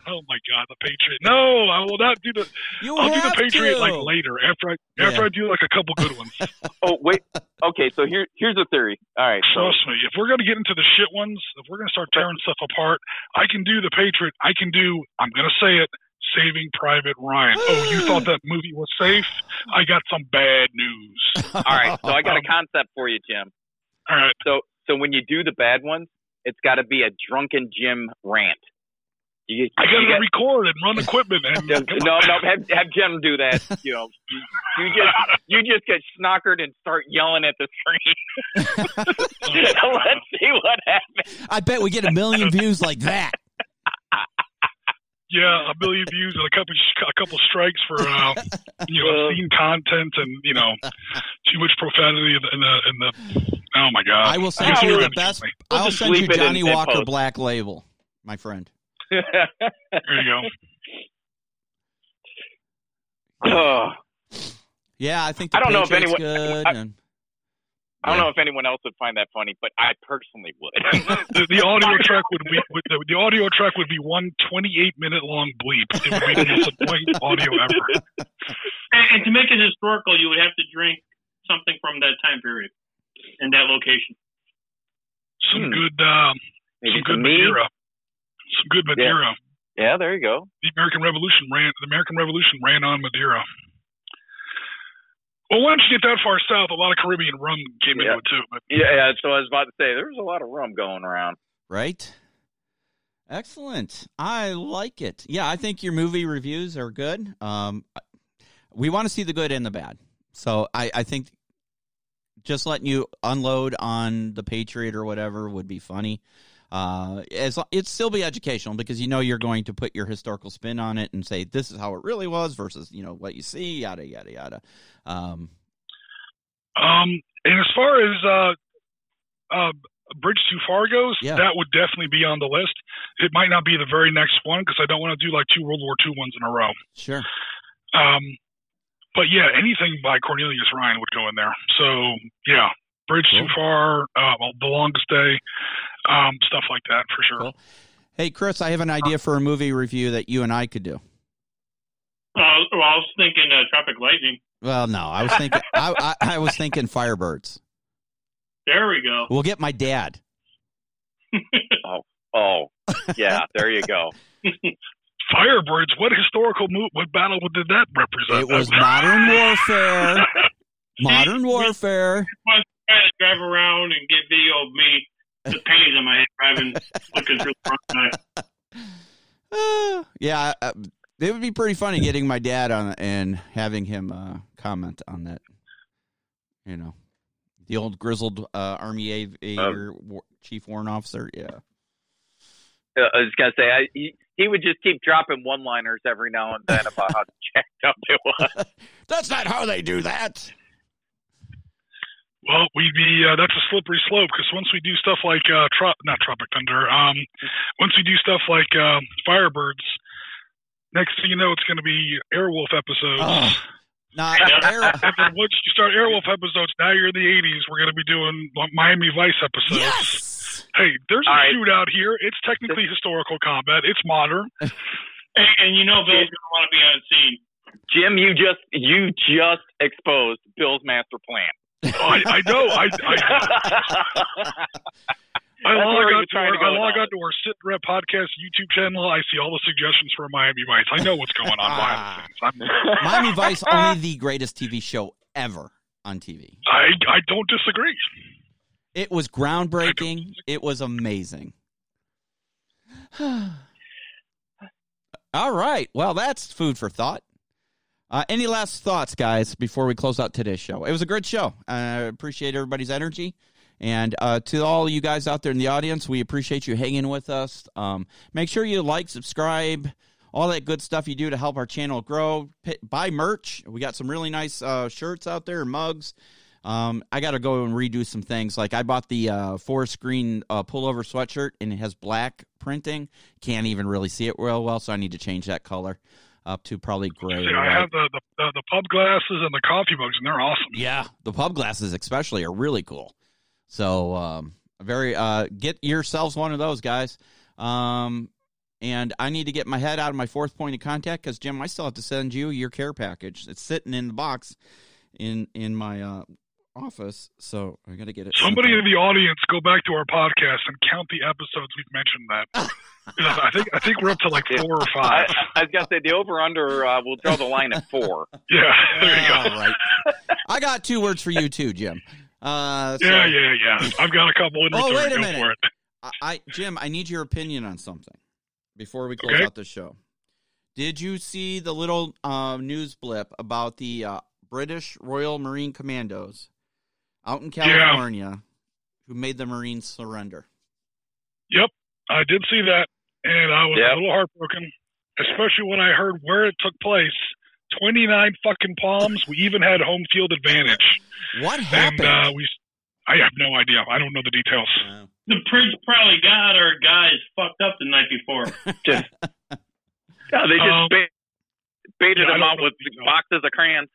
oh my God, the Patriot. No, I will not do the. you I'll do the Patriot to. like later after I after Yeah. I do like a couple good ones. Oh wait. Okay, so here here's the theory. All right. So Trust me, if we're going to get into the shit ones, if we're going to start tearing stuff apart, I can do the Patriot. I can do. I'm going to say it. Saving Private Ryan. Oh, you thought that movie was safe? I got some bad news. all right. So I got a concept for you, Jim. All right. So so when you do the bad ones, it's got to be a drunken Jim rant. You, I got to record and run equipment. And no, no, on. no, have, have Jim do that. You know, you, you just you just get snockered and start yelling at the screen. Let's see what happens. I bet we get a million views like that. Yeah, a million views and a couple a couple strikes for uh, you know obscene content and you know too much profanity in the in the, in the oh my god. I will send You're you the trying to kill best. me. We'll I'll send you leave it in- Johnny in Walker post. Black Label, my friend. There you go. Ugh. Yeah, I think the I don't know if Patriot's anyone- good. I- and, I don't know if anyone else would find that funny, but I personally would. The, the audio track would be would, the, the audio track would be one 28 minute long bleep. It would be the most annoying audio ever. And, and to make it historical, you would have to drink something from that time period and that location. Some Hmm. good um, some good some meat. Madeira. Some good Madeira. Yeah, there you go. The American Revolution ran. The American Revolution ran on Madeira. Well, once you get that far south, a lot of Caribbean rum came Yeah. into it too. But Yeah, yeah. So I was about to say, there's a lot of rum going around. right? Excellent. I like it. Yeah, I think your movie reviews are good. Um, we want to see the good and the bad. So I, I think just letting you unload on the Patriot or whatever would be funny. Uh, as it'd still be educational because you know you're going to put your historical spin on it and say this is how it really was versus you know what you see, yada yada yada. Um, Um, and as far as uh, uh, Bridge Too Far goes, Yeah. that would definitely be on the list. It might not be the very next one because I don't want to do like two World War II ones in a row. sure. Um, but yeah, anything by Cornelius Ryan would go in there. So yeah, Bridge Too Cool. Far, uh, well, The Longest Day, um, stuff like that for sure. Cool. Hey Chris, I have an idea for a movie review that you and I could do. Uh, well, I was thinking uh, Tropic Lightning. Well, no, I was thinking I, I, I was thinking Firebirds. There we go. We'll get my dad. Oh, yeah, there you go. Firebirds. What historical move? What battle did that represent? It was modern warfare. Modern warfare. Try to drive around and get video of me, the pains in my head driving, looking through the front eye. Uh, yeah, uh, it would be pretty funny getting my dad on and having him uh, comment on that. You know, the old grizzled uh, army aviator, war, chief warrant officer. Yeah. I was gonna say, I, he, he would just keep dropping one-liners every now and then about how jacked up it was. That's not how they do that. Well, we'd be uh, that's a slippery slope because once we do stuff like uh, tro- not Tropic Thunder, um, once we do stuff like uh, Firebirds, next thing you know, it's going to be Airwolf episodes. Oh, not Yeah. air. And then once you start Airwolf episodes, now you're in the 80s. We're going to be doing Miami Vice episodes. Yes. Hey, there's a All right. shootout here. It's technically historical combat. It's modern. And, and you know Bill's going to want to be on scene. Jim, you just you just exposed Bill's master plan. Oh, I, I know. I, I, I That's log where on you're to trying our, to go I log on to our Sitrep podcast YouTube channel. I see all the suggestions for Miami Vice. I know what's going on behind the ah. scenes. I'm, Miami Vice, only the greatest TV show ever on TV. I I don't disagree. It was groundbreaking. It was amazing. All right. Well, that's food for thought. Uh, any last thoughts, guys, before we close out today's show? It was a great show. I appreciate everybody's energy. And uh, to all you guys out there in the audience, we appreciate you hanging with us. Um, make sure you like, subscribe, all that good stuff you do to help our channel grow. P- buy merch. We got some really nice uh, shirts out there and mugs. Um, I got to go and redo some things. Like I bought the uh, forest green uh, pullover sweatshirt, and it has black printing. Can't even really see it real well, so I need to change that color up to probably gray. Yeah, I have the, the, the pub glasses and the coffee mugs, and they're awesome. Yeah, the pub glasses especially are really cool. So um, very uh, get yourselves one of those guys. Um, and I need to get my head out of my fourth point of contact because Jim, I still have to send you your care package. It's sitting in the box in in my uh, office, so I got to get it. Somebody in the audience, go back to our podcast and count the episodes we've mentioned that. I think I think we're up to like four or five. I, I was gonna say the over under. Uh, we'll draw the line at four. yeah, there you go. All right. I got two words for you too, Jim. Uh, so, yeah, yeah, yeah. I've got a couple in Oh, return. wait a Go minute. for it. I, I Jim, I need your opinion on something before we close Okay. out the show. Did you see the little uh, news blip about the uh, British Royal Marine Commandos out in California who made the Marines surrender? Yep, I did see that, and I was Yep. a little heartbroken, especially when I heard where it took place. Twenty nine fucking palms. We even had home field advantage, What and happened? uh, we. I have no idea. I don't know the details. Uh, The prince probably got our guys fucked up the night before. Just, yeah, they just Um, bait, baited yeah, them don't out with the boxes of crayons.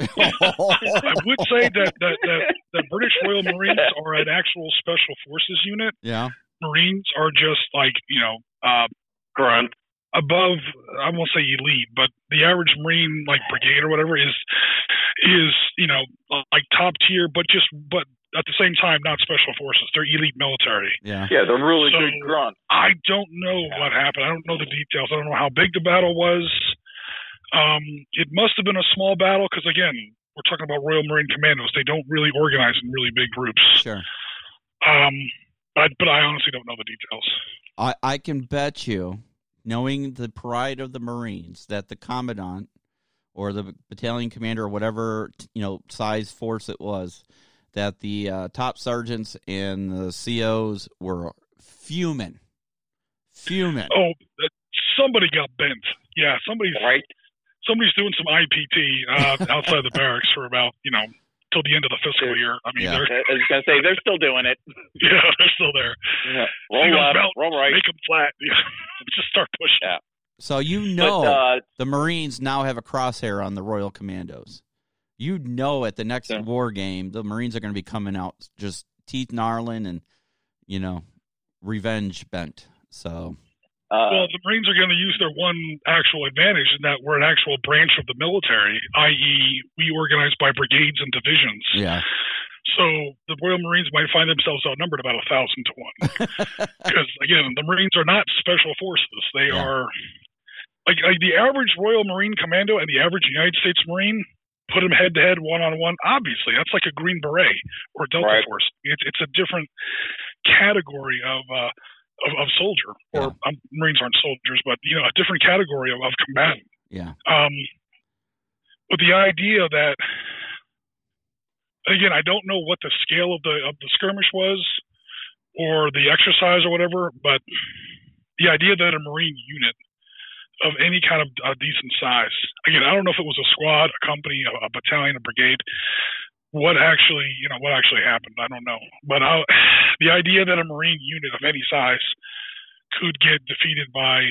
I would say that that, that the British Royal Marines are an actual special forces unit. yeah. Marines are just like you know uh, Grunt. above. I won't say elite, but the average Marine like brigade or whatever is is you know like top tier, but just but at the same time not special forces. They're elite military. Yeah. Yeah, they're really So- good grunt. I don't know what happened. I don't know the details. I don't know how big the battle was. Um, it must have been a small battle because again, we're talking about Royal Marine Commandos. They don't really organize in really big groups. Sure. Um, but but I honestly don't know the details. I, I can bet you, knowing the pride of the Marines, that the commandant or the battalion commander or whatever you know size force it was, that the uh, top sergeants and the COs were fuming, fuming. Oh, somebody got bent. Yeah, somebody's Right? Somebody's doing some IPT uh, outside the barracks for about you know till the end of the fiscal year. I mean, Yeah. they're I was gonna say they're still doing it. yeah, they're still there. Yeah. You Roll know, left, belt, roll right. Make them flat. Yeah. Just start pushing. Yeah. So you know But uh, the Marines now have a crosshair on the Royal Commandos. You know at the next Yeah. war game, the Marines are going to be coming out just teeth gnarling and you know revenge bent. So uh, Well, the Marines are going to use their one actual advantage in that we're an actual branch of the military, i.e., we organize by brigades and divisions. yeah, So the Royal Marines might find themselves outnumbered about a thousand to one. Because again, the Marines are not special forces; they Yeah. are like, like the average Royal Marine Commando and the average United States Marine. Put them head to head, one on one. Obviously, that's like a Green Beret or Delta Right. Force. It's it's a different category of uh, of, of soldier. Or um, Marines aren't soldiers, but you know, a different category of, of combatant. yeah, Um, with the idea that, again, I don't know what the scale of the of the skirmish was, or the exercise or whatever, but the idea that a Marine unit of any kind of uh, decent size, again, I don't know if it was a squad, a company, a, a battalion, a brigade. What actually, you know, what actually happened? I don't know. But I, the idea that a Marine unit of any size could get defeated by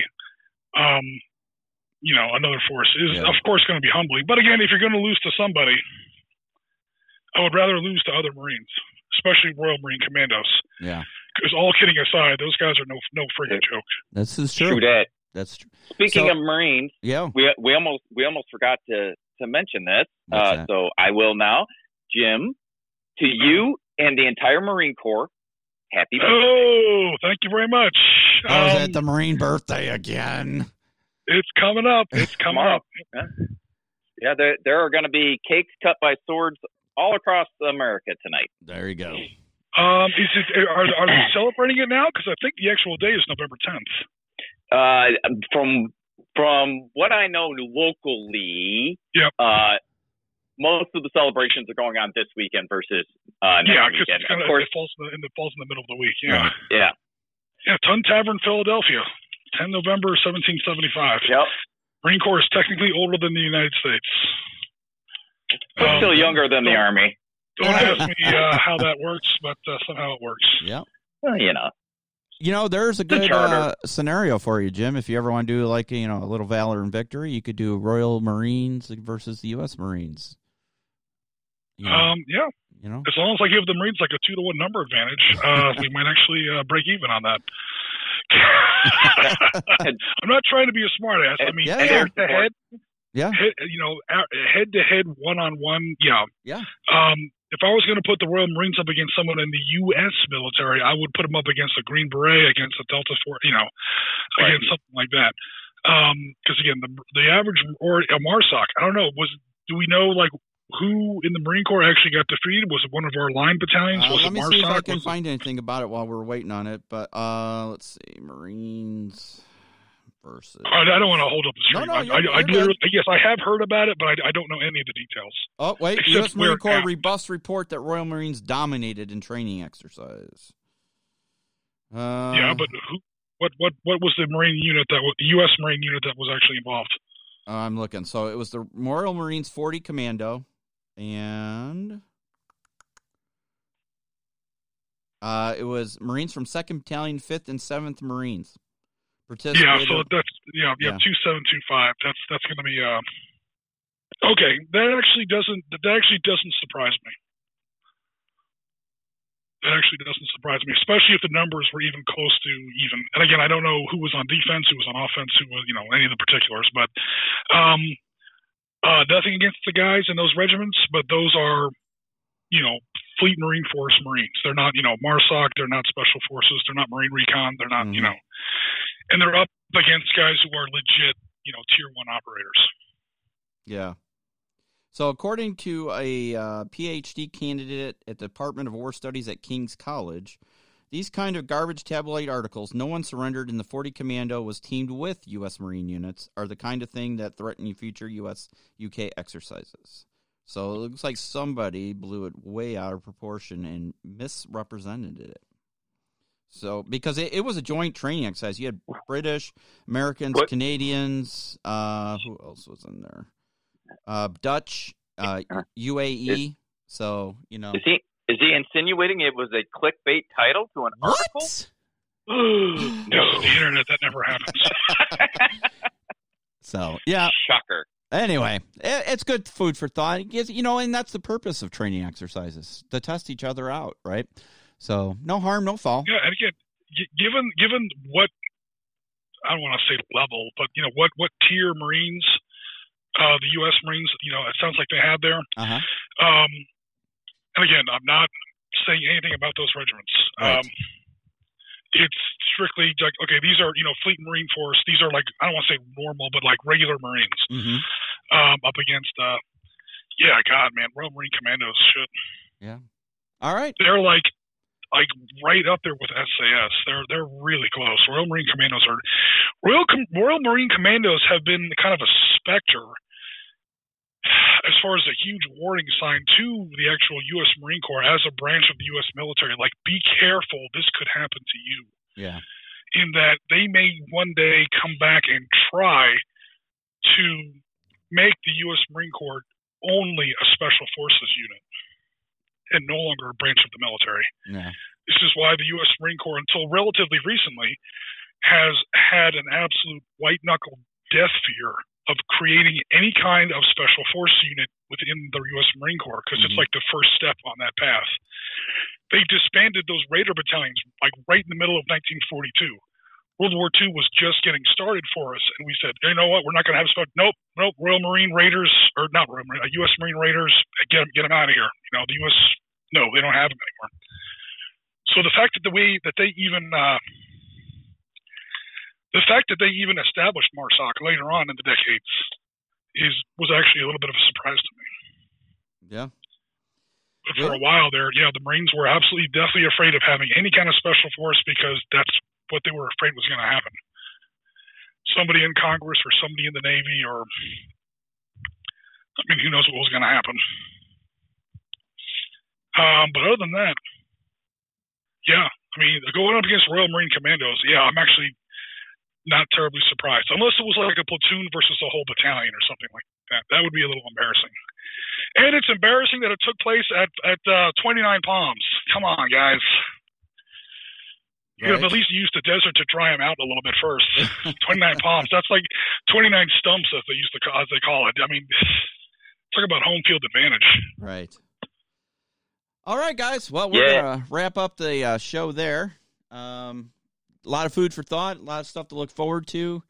um, you know another force is Yeah. of course going to be humbling. But again, if you're going to lose to somebody, I would rather lose to other Marines, especially Royal Marine Commandos. yeah. Because all kidding aside, those guys are no no friggin' joke. This is true. true that. That's true. Speaking So- of Marines, Yeah. we we almost we almost forgot to to mention this. Uh, so I will now, Jim, to you and the entire Marine Corps, happy birthday. Oh, thank you very much. I was Um, at the Marine birthday again. it's coming up. It's coming Tomorrow. up. Yeah, there there are going to be cakes cut by swords all across America tonight. There you go. Um, is it are are they celebrating it now? Because I think the actual day is November 10th. Uh, from from what I know locally, Yep. uh, most of the celebrations are going on this weekend versus uh, next yeah, weekend. it's kind Of of course, it falls in the, in the falls in the middle of the week. Yeah. yeah. Yeah, Tun Tavern, Philadelphia, 10 November 1775. Yep. Marine Corps is technically older than the United States. But Um, still younger than the Army. Don't ask me uh, how that works, but uh, somehow it works. Yeah. Well, you know. You know, there's a good uh, scenario for you, Jim. If you ever want to do like you know a little valor and victory, you could do Royal Marines versus the U.S. Marines. You know, um, yeah. You know, as long as I give the Marines like a two to one number advantage, uh, we might actually uh, break even on that. I'm not trying to be a smartass. I mean, yeah, head to head, yeah, you know, head to head, one on one, yeah, yeah. Um, if I was going to put the Royal Marines up against someone in the U.S. military, I would put them up against a Green Beret, against a Delta Force, you know, right. against something like that. Because um, again, the the average or a MARSOC, I don't know. Was do we know like who in the Marine Corps actually got defeated? Was it one of our line battalions? Uh, let me see if I can was find it? anything about it while we're waiting on it. But uh, let's see, Marines versus. I, I don't want to hold up the stream. No, no, I, I, I literally, yes, I have heard about it, but I, I don't know any of the details. Oh wait, U.S. Marine Corps robust report that Royal Marines dominated in training exercise. Uh, yeah, but who? What what what was the Marine unit that was the U.S. Marine unit that was actually involved? I'm looking. So it was the Royal Marines 40 Commando, and uh, it was Marines from Second Battalion, Fifth and Seventh Marines. Yeah, so that's yeah, yeah, two seven two five. That's that's going to be uh, okay. That actually doesn't that actually doesn't surprise me. That actually doesn't surprise me, especially if the numbers were even close to even. And again, I don't know who was on defense, who was on offense, who was you know any of the particulars, but um, uh, nothing against the guys in those regiments, but those are you know Fleet Marine Force Marines. They're not you know MARSOC. They're not Special Forces. They're not Marine Recon. They're not mm-hmm. you know and they're up against guys who are legit, you know, tier one operators. Yeah. So, according to a uh, PhD candidate at the Department of War Studies at King's College, these kind of garbage tabloid articles, no one surrendered in the 40 Commando was teamed with U.S. Marine units, are the kind of thing that threaten future U.S. UK exercises. So it looks like somebody blew it way out of proportion and misrepresented it. So because it, it was a joint training exercise, you had British, Americans, what? Canadians. Uh, who else was in there? Uh, Dutch, uh, UAE. Is, so you know, is he is he insinuating it was a clickbait title to an what? article? no, the internet that never happens. so yeah, shocker. Anyway, it, it's good food for thought. You know, and that's the purpose of training exercises to test each other out, right? So no harm, no foul. Yeah, and again, given given what I don't want to say level, but you know what what tier Marines, uh, the U.S. Marines, you know, it sounds like they had there. Uh-huh. Um, and again, I'm not saying anything about those regiments. Right. Um, it's strictly like okay, these are you know Fleet Marine Force. These are like I don't want to say normal, but like regular Marines mm-hmm. um, up against. Uh, yeah, God, man, Royal Marine Commandos should. Yeah. All right. They're like like right up there with SAS. They're they're really close. Royal Marine Commandos are Royal Royal Marine Commandos have been kind of a specter as far as a huge warning sign to the actual U.S. Marine Corps as a branch of the U.S. military. Like, be careful, this could happen to you. Yeah. In that they may one day come back and try to make the U.S. Marine Corps only a special forces unit and no longer a branch of the military. Yeah. This is why the U.S. Marine Corps, until relatively recently, has had an absolute white knuckle death fear of creating any kind of special force unit within the U.S. Marine Corps because mm-hmm. it's like the first step on that path. They disbanded those Raider battalions like right in the middle of 1942. World War II was just getting started for us, and we said, you know what, we're not going to have stuff. Nope, nope. Royal Marine Raiders, or not Royal Marine, U.S. Uh, Marine Raiders, get them, get them out of here. You know, the U.S. No, they don't have them anymore. So the fact that the way that they even uh, the fact that they even established MARSOC later on in the decades is was actually a little bit of a surprise to me. Yeah. But for a while there, yeah, the Marines were absolutely deathly afraid of having any kind of special force because that's what they were afraid was going to happen. Somebody in Congress or somebody in the Navy or I mean, who knows what was going to happen. Um, but other than that, yeah, I mean, going up against Royal Marine Commandos, yeah, I'm actually not terribly surprised. Unless it was like a platoon versus a whole battalion or something like that. That would be a little embarrassing. And it's embarrassing that it took place at at uh, 29 Palms. Come on, guys. You right. have at least used the desert to dry them out a little bit first. 29 palms. That's like 29 stumps, as they used to call, as they call it. I mean, talk about home field advantage. Right. All right, guys. Well, we're yeah. gonna wrap up the uh, show there. Um, a lot of food for thought, a lot of stuff to look forward to,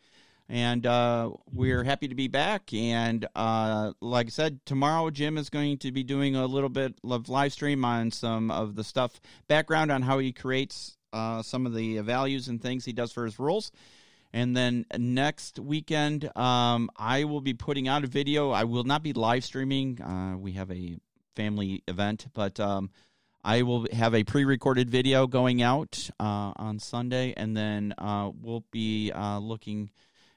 and uh, we're happy to be back. And uh, like I said, tomorrow Jim is going to be doing a little bit of live stream on some of the stuff, background on how he creates uh, some of the values and things he does for his rules. And then next weekend, um, I will be putting out a video. I will not be live streaming. Uh, we have a family event, but um, I will have a pre-recorded video going out uh, on Sunday, and then uh, we'll be uh, looking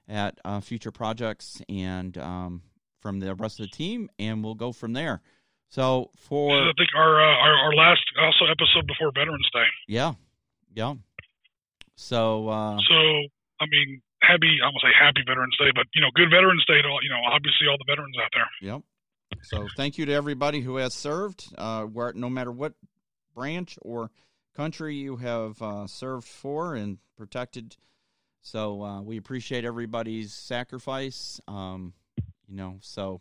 at uh, future projects and um, from the rest of the team, and we'll go from there. So for I think our, uh, our our last also episode before Veterans Day. Yeah, yeah. So. Uh, so I mean, happy. I won't say happy Veterans Day, but you know, good Veterans Day to all, you know, obviously all the veterans out there. Yep. So thank you to everybody who has served, uh, where no matter what branch or country you have uh, served for and protected. So uh, we appreciate everybody's sacrifice. Um, you know, so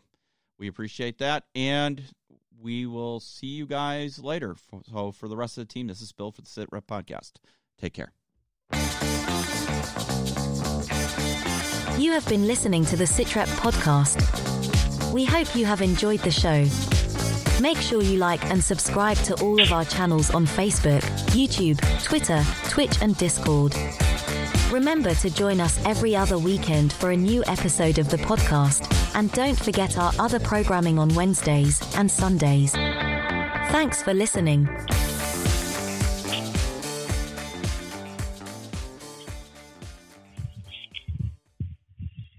we appreciate that, and we will see you guys later. So for the rest of the team, this is Bill for the Sitrep Podcast. Take care. You have been listening to the Sitrep podcast. We hope you have enjoyed the show. Make sure you like and subscribe to all of our channels on Facebook, YouTube, Twitter, Twitch, and Discord. Remember to join us every other weekend for a new episode of the podcast, and don't forget our other programming on Wednesdays and Sundays. Thanks for listening.